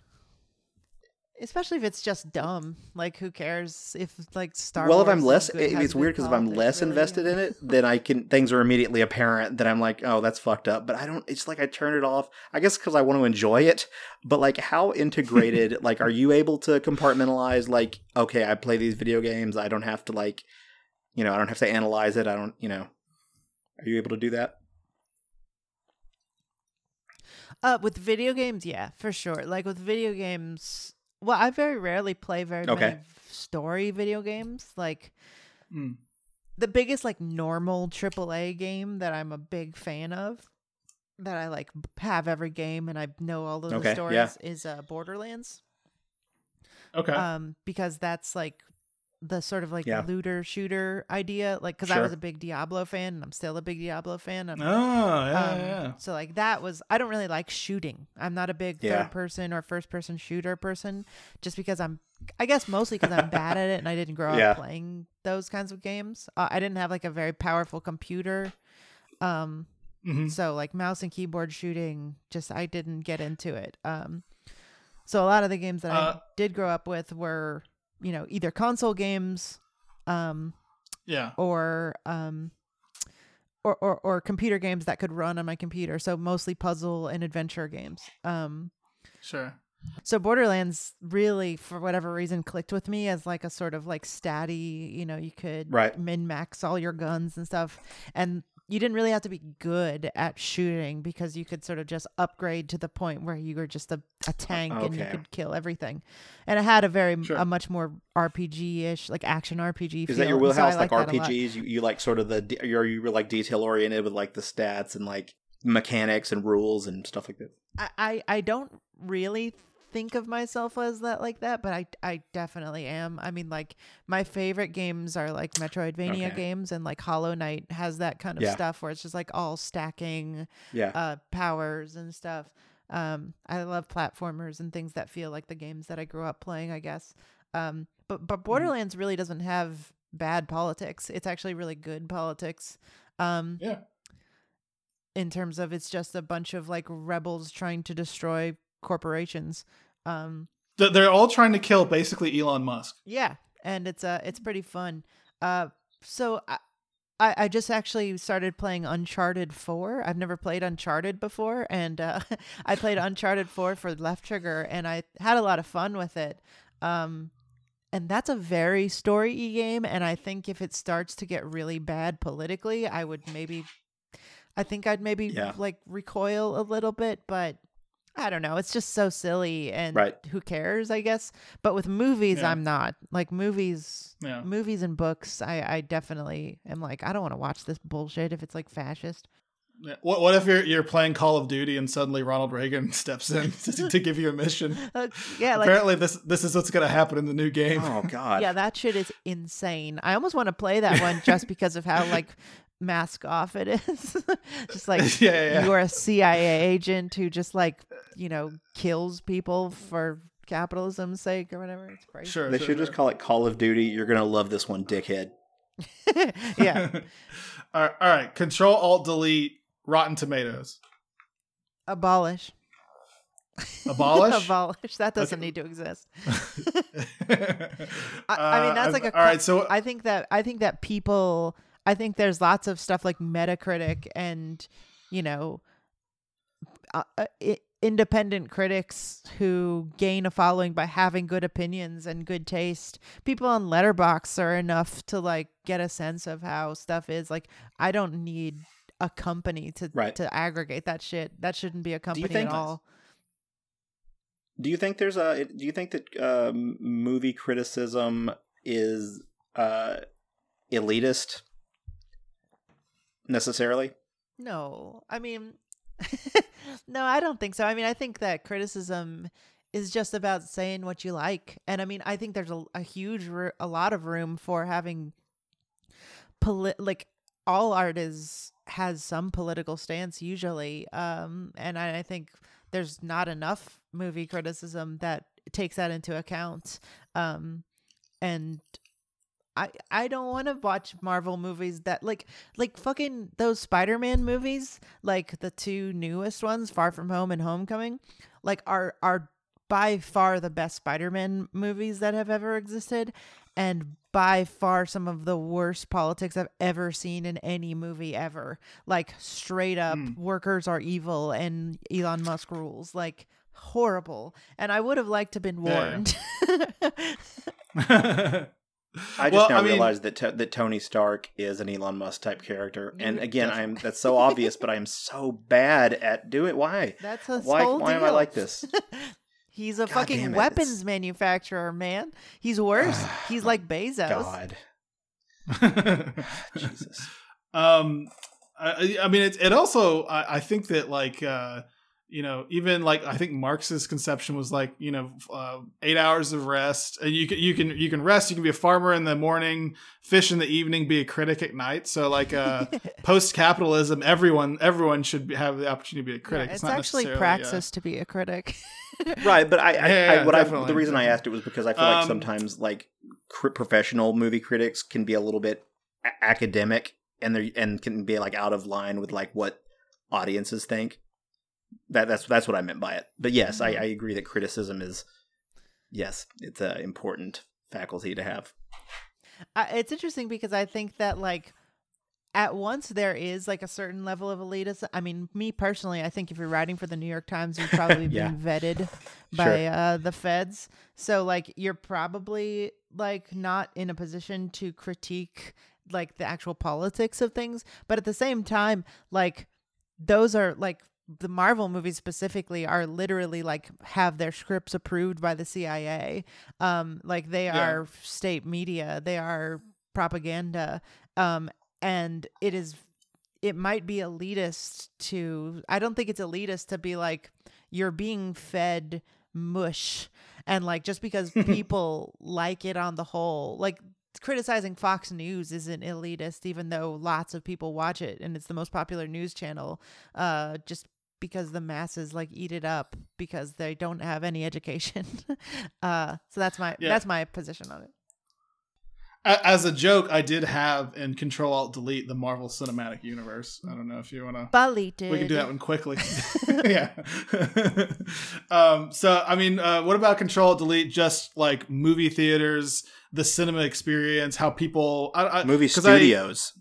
B: Especially if it's just dumb. Like, who cares if like Star
C: well,
B: Wars?
C: if I'm less, it- it's weird because if I'm less
B: really,
C: invested in it, then I can things are immediately apparent that I'm like, oh, that's fucked up. But I don't. It's like I turn it off. I guess because I want to enjoy it. But like, how integrated? like, are you able to compartmentalize? Like, okay, I play these video games. I don't have to like, you know, I don't have to analyze it. I don't, you know. Are you able to do that?
B: Uh, with video games, yeah, for sure. Like with video games, well, I very rarely play very
C: Okay.
B: many story video games. Like
A: Mm.
B: the biggest like normal AAA game that I'm a big fan of, that I like have every game and I know all of the stories
C: yeah.
B: is uh, Borderlands.
A: Okay.
B: Um, because that's like the sort of like
C: Yeah.
B: looter shooter idea. Like, because I was a big Diablo fan and I'm still a big Diablo fan. I'm
A: oh yeah,
B: um,
A: yeah.
B: So like that was I don't really like shooting. I'm not a big
C: Yeah.
B: third person or first person shooter person just because I'm I guess mostly because I'm bad at it and I didn't grow up playing those kinds of games. Uh, I didn't have like a very powerful computer. Um
A: hmm
B: so like mouse and keyboard shooting just I didn't get into it. Um so a lot of the games that
A: Uh,
B: I did grow up with were, you know, either console games um
A: Yeah.
B: or um or, or or computer games that could run on my computer so mostly puzzle and adventure games um
A: Sure.
B: so borderlands really for whatever reason clicked with me as like a sort of like statty you know you could
C: Right.
B: min max all your guns and stuff and you didn't really have to be good at shooting because you could sort of just upgrade to the point where you were just a, a tank and you could kill everything and it had a very
A: Sure.
B: a much more rpg-ish like action rpg
C: Is that your
B: feel, and so
C: wheelhouse? Like,
B: lot.
C: RPGs? You, you like sort of the? Are you like detail oriented with like the stats and like mechanics and rules and stuff like that?
B: I, I I don't really think of myself as that like that, but I I definitely am. I mean, like my favorite games are like Metroidvania
C: Okay.
B: games, and like Hollow Knight has that kind of
C: Yeah.
B: stuff where it's just like all stacking
C: Yeah.
B: uh powers and stuff. Um, I love platformers and things that feel like the games that I grew up playing. I guess. Um, but but Borderlands really doesn't have bad politics. It's actually really good politics. Um,
A: Yeah.
B: in terms of it's just a bunch of like rebels trying to destroy corporations. Um,
A: Th- They're all trying to kill basically Elon Musk.
B: yeah, and it's uh it's pretty fun. Uh, so I. I, just actually started playing Uncharted 4. I've never played Uncharted before, and uh, I played Uncharted 4 for Left Trigger, and I had a lot of fun with it. Um, and that's a very story y game, and I think if it starts to get really bad politically, I would maybe, I think I'd maybe
C: Yeah.
B: like recoil a little bit, but I don't know. It's just so silly, and
C: Right.
B: who cares? I guess. But with movies,
A: Yeah.
B: I'm not like movies
A: Yeah.
B: movies and books i i definitely am like i don't want to watch this bullshit if it's like fascist
A: Yeah. What What if you're you're playing Call of Duty and suddenly Ronald Reagan steps in to, to give you a mission?
B: Uh, yeah like
A: Apparently, this this is what's going to happen in the new game.
C: Oh God.
B: yeah that shit is insane i almost want to play that one just because of how like mask off it is just like
A: yeah, yeah, yeah.
B: you're a cia agent who just like you know kills people for capitalism's sake or whatever it's crazy
A: Sure.
C: They
A: sure,
C: should just call it Call of Duty. You're gonna love this one, dickhead.
B: yeah
A: all right. All right. Control Alt Delete Rotten Tomatoes.
B: abolish
A: Abolish.
B: abolish that doesn't
A: Okay.
B: need to exist
A: I,
B: I mean, that's like a
A: Uh, all right. So
B: I think that I think that people I think there's lots of stuff like Metacritic and you know uh, uh, i- independent critics who gain a following by having good opinions and good taste. People on Letterboxd are enough to like get a sense of how stuff is. Like I don't need a company to
C: Right.
B: to aggregate that shit. That shouldn't be a company
C: think-
B: at all.
C: Do you think there's a? Do you think that uh, movie criticism is uh, elitist necessarily?
B: No, I mean, no, I don't think so. I mean, I think that criticism is just about saying what you like, and I mean, I think there's a, a huge, a lot of room for having, poli- like all art is has some political stance usually, um, and I, I think there's not enough movie criticism that takes that into account, um, and I I don't want to watch Marvel movies that like like fucking those Spider-Man movies, like the two newest ones, Far From Home and Homecoming, like are are by far the best Spider-Man movies that have ever existed and by far some of the worst politics I've ever seen in any movie ever. Like straight up
A: Mm.
B: workers are evil and Elon Musk rules. Like horrible. And I would have liked to have been
A: Yeah,
B: warned.
C: I just
A: Well,
C: now
A: I mean-
C: realized that to- that Tony Stark is an Elon Musk type character, and
B: You-
C: again, I'm that's so obvious, but I am so bad at doing. Why?
B: That's his
C: Why?
B: whole
C: Why am I like this?
B: He's a
C: God
B: fucking
C: it,
B: weapons
C: it's-
B: manufacturer, man. He's worse. He's like Bezos.
C: God, Jesus.
A: um I, I mean it, it also I, I think that like uh you know even like i think marx's conception was like you know uh, eight hours of rest. And you can you can you can rest you can be a farmer in the morning fish in the evening be a critic at night. So like uh post capitalism everyone everyone should be, have the opportunity to be a critic.
B: Yeah, it's
A: not
B: actually
A: necessarily, uh,
B: praxis to be a critic.
C: Right, but I, I,
A: Yeah,
C: I what I the reason I asked it was because I feel like
A: Um,
C: sometimes like cr- professional movie critics can be a little bit a- academic and they and can be like out of line with like what audiences think. That that's that's what I meant by it. But yes, I,
B: Mhm.
C: I agree that criticism is yes, it's an important faculty to have.
B: uh, it's interesting because I think that like at once there is like a certain level of elitism. I mean, me personally, I think if you're writing for the New York Times, you've probably
C: Yeah.
B: been vetted by
C: Sure.
B: uh, the feds. So like you're probably like not in a position to critique like the actual politics of things, but at the same time, like those are like the Marvel movies specifically are literally like have their scripts approved by the CIA. Um like they
A: Yeah.
B: are state media, they are propaganda. Um and it is it might be elitist to I don't think it's elitist to be like you're being fed mush and like just because people like it on the whole like criticizing Fox News isn't elitist even though lots of people watch it and it's the most popular news channel uh just because the masses like eat it up because they don't have any education uh so that's my
A: Yeah.
B: that's my position on it
A: as a joke i did have in control alt delete the marvel cinematic universe i don't know if you want to
B: Deleted.
A: We can do that one quickly. yeah. um, so, I mean, uh, what about Control Delete? Just like movie theaters, the cinema experience, how people I, I,
C: Movie
A: 'cause I-
C: studios.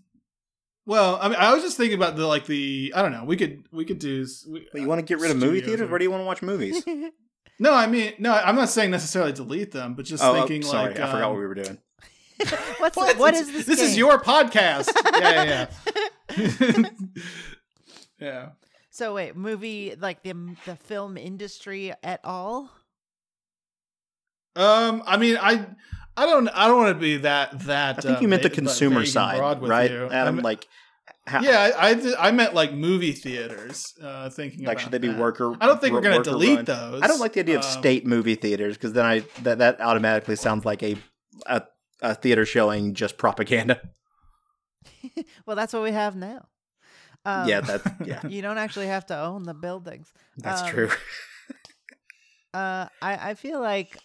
A: Well, I mean, I was just thinking about the like the I don't know. We could we could do. We,
C: But you want to get rid of movie theaters?
A: or-
C: Where do you want to watch movies?
A: No, I mean, no, I'm not saying necessarily delete them, but just
C: oh, oh,
A: thinking
C: sorry,
A: like
C: I forgot
A: um,
C: what we were doing.
B: What's
A: What?
B: what
A: It's-
B: is this?
A: This is your podcast. yeah, yeah, yeah. yeah.
B: So wait, movie like the the film industry at all?
A: Um, I mean, I, I don't, I don't want to be that that.
C: I think
A: uh,
C: you meant the consumer side, right,
A: you.
C: Adam?
A: I'm-
C: like, how,
A: yeah, I, I, I meant like movie theaters. Uh, thinking
C: like
A: about
C: should they be
A: that.
C: worker?
A: I don't think we're going to delete
C: run?
A: those.
C: I don't like the idea of
A: Um,
C: state movie theaters because then I that that automatically sounds like a a, a theater showing just propaganda.
B: Well, that's what we have now. Um,
C: yeah, that yeah,
B: you don't actually have to own the buildings.
C: that's
B: um,
C: true.
B: Uh, I I feel like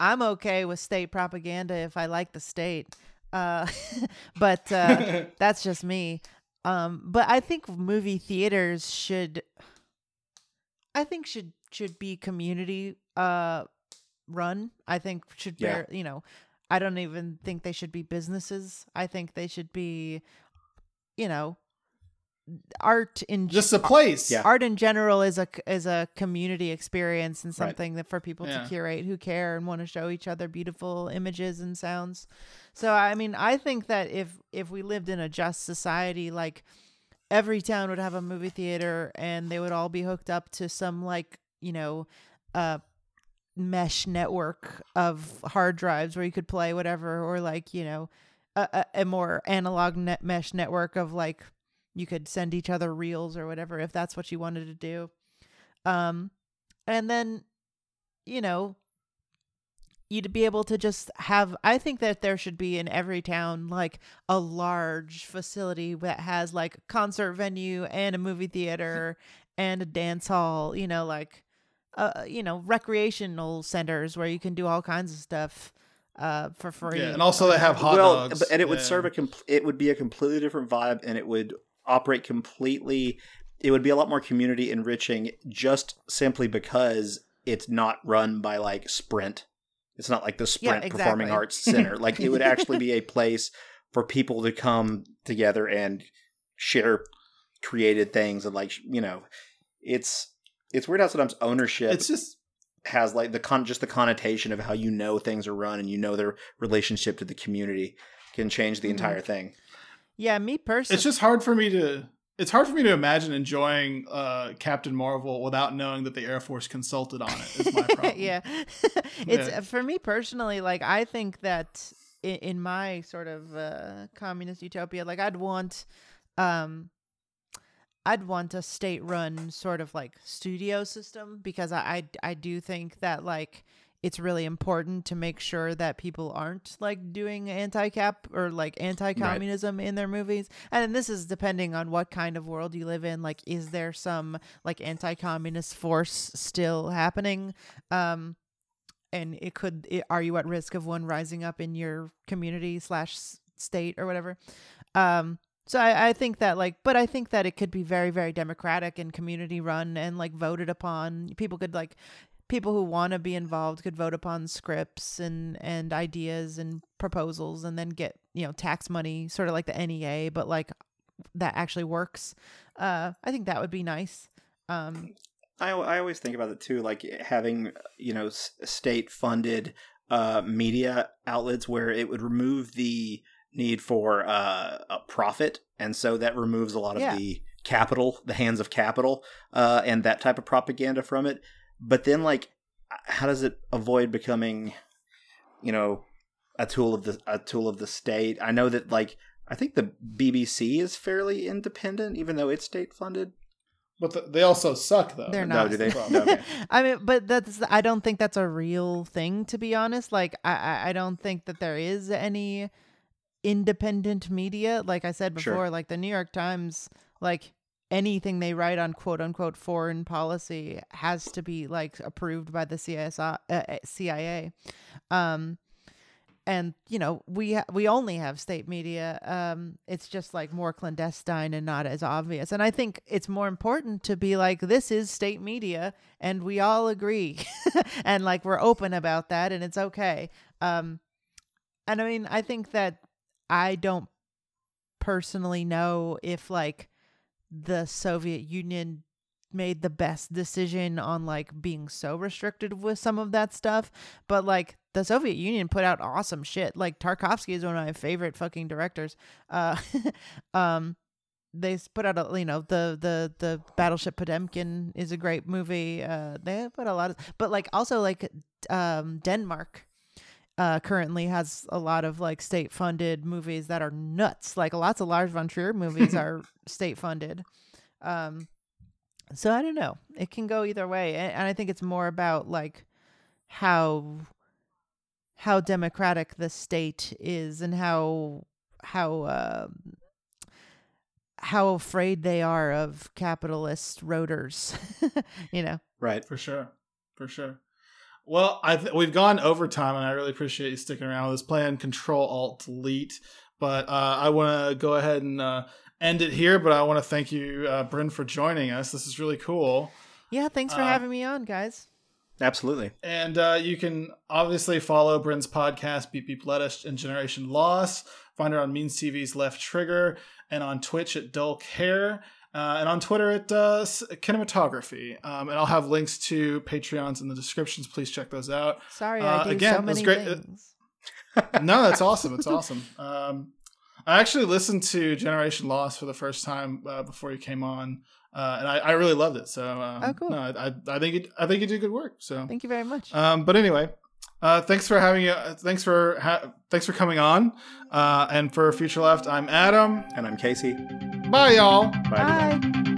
B: I'm okay with state propaganda if I like the state. Uh, but uh, that's just me. Um, but I think movie theaters should, I think should should be community uh run. I think should
C: Yeah.
B: You know, I don't even think they should be businesses. I think they should be, you know, art in
A: just a place.
C: Yeah.
B: art in general is a c- is a community experience and
C: Right.
B: something that for people
A: Yeah.
B: to curate who care and want to show each other beautiful images and sounds. So I mean, I think that if if we lived in a just society, like every town would have a movie theater and they would all be hooked up to some like you know, uh mesh network of hard drives where you could play whatever or like you know a, a, a more analog net mesh network of like you could send each other reels or whatever if that's what you wanted to do um and then you know you'd be able to just have i think that there should be in every town like a large facility that has like a concert venue and a movie theater and a dance hall you know like uh you know recreational centers where you can do all kinds of stuff uh for free
A: Yeah, and also they have hot
C: well,
A: dogs.
C: but- and it would
A: Yeah.
C: serve a compl- it would be a completely different vibe, and it would operate completely. It would be a lot more community enriching, just simply because it's not run by like Sprint. It's not like the Sprint
B: exactly.
C: Performing Arts Center. like it would actually be a place for people to come together and share created things and like you know, it's it's weird how sometimes ownership
A: It's just
C: has like the con just the connotation of how you know things are run and you know their relationship to the community can change the
B: Mhm.
C: entire thing.
B: Yeah, me personally.
A: it's just hard for me to it's hard for me to imagine enjoying uh, Captain Marvel without knowing that the Air Force consulted on it. Is my problem.
B: yeah. it's
A: Yeah.
B: for me personally, like I think that in, in my sort of uh, communist utopia, like I'd want um I'd want a state run sort of like studio system because I, I I do think that like it's really important to make sure that people aren't like doing anti-cap or like anti-communism in their movies. And this is depending on what kind of world you live in like is there some like anti-communist force still happening? Um and it could it, are you at risk of one rising up in your community slash state or whatever? Um so I, I think that like but i think that it could be very very democratic and community run and like voted upon. People could like people who want to be involved could vote upon scripts and and ideas and proposals and then get you know tax money sort of like the NEA but like that actually works uh i think that would be nice um
C: I, I always think about it too, like having you know state funded uh, media outlets where it would remove the need for uh, a profit, and so that removes a lot of
B: Yeah.
C: the capital, the hands of capital, uh, and that type of propaganda from it. But then, like, how does it avoid becoming, you know, a tool of the a tool of the state? I know that like I think the BBC is fairly independent, even though it's state funded.
A: but the, they also suck though.
B: They're
C: no,
B: not.
C: do they?
A: Problem.
C: Okay.
B: I mean, but that's I don't think that's a real thing to be honest. Like I I- I don't think that there is any independent media. Like I said
C: Sure.
B: before, like the New York Times, like anything they write on quote unquote foreign policy has to be like approved by the CSI, uh, uh, CIA. Um and you know we ha- we only have state media. Um it's just like more clandestine and not as obvious. And i think it's more important to be like this is state media and we all agree. And like we're open about that and it's okay. Um and i mean i think that i don't personally know if like the soviet union made the best decision on like being so restricted with some of that stuff but like the Soviet Union put out awesome shit. Like Tarkovsky is one of my favorite fucking directors. Uh, um, they put out a you know the the the Battleship Potemkin is a great movie. Uh, they put a lot of, but like also like um Denmark. Uh, currently has a lot of like state funded movies that are nuts. Like lots of Lars von Trier movies are state funded. Um, so I don't know. It can go either way, and, and I think it's more about like how how democratic the state is and how how um how afraid they are of capitalist rotors you know
C: Right.
A: For sure. For sure. Well, I th- we've gone overtime, and I really appreciate you sticking around with this plan. Control Alt Delete. But uh, I want to go ahead and uh, end it here. But I want to thank you, uh, Bryn, for joining us. This is really cool.
B: yeah thanks for
A: Uh,
B: having me on guys
C: Absolutely.
A: And uh, you can obviously follow Bryn's podcast, Beep Beep Lettuce and Generation Loss. Find her on Means TV's Left Trigger and on Twitch at Dull Care. Uh, and on Twitter at uh, Kinematografi. Um, and I'll have links to Patreons in the descriptions. Please check those out.
B: sorry
A: uh,
B: i do
A: again,
B: so many
A: great- uh,
B: things
A: no, that's awesome. It's awesome. Um, I actually listened to Generation Loss for the first time uh, before you came on, uh, and I, I really loved it. So, um,
B: Oh, cool.
A: No, I, I, I think it, I think you did good work. So,
B: thank you very much
A: um, but anyway, uh, thanks for having uh, thanks for ha- thanks for coming on, uh, and for Future Left, I'm Adam.
C: And I'm Casey.
A: Bye, y'all.
C: Bye,
B: bye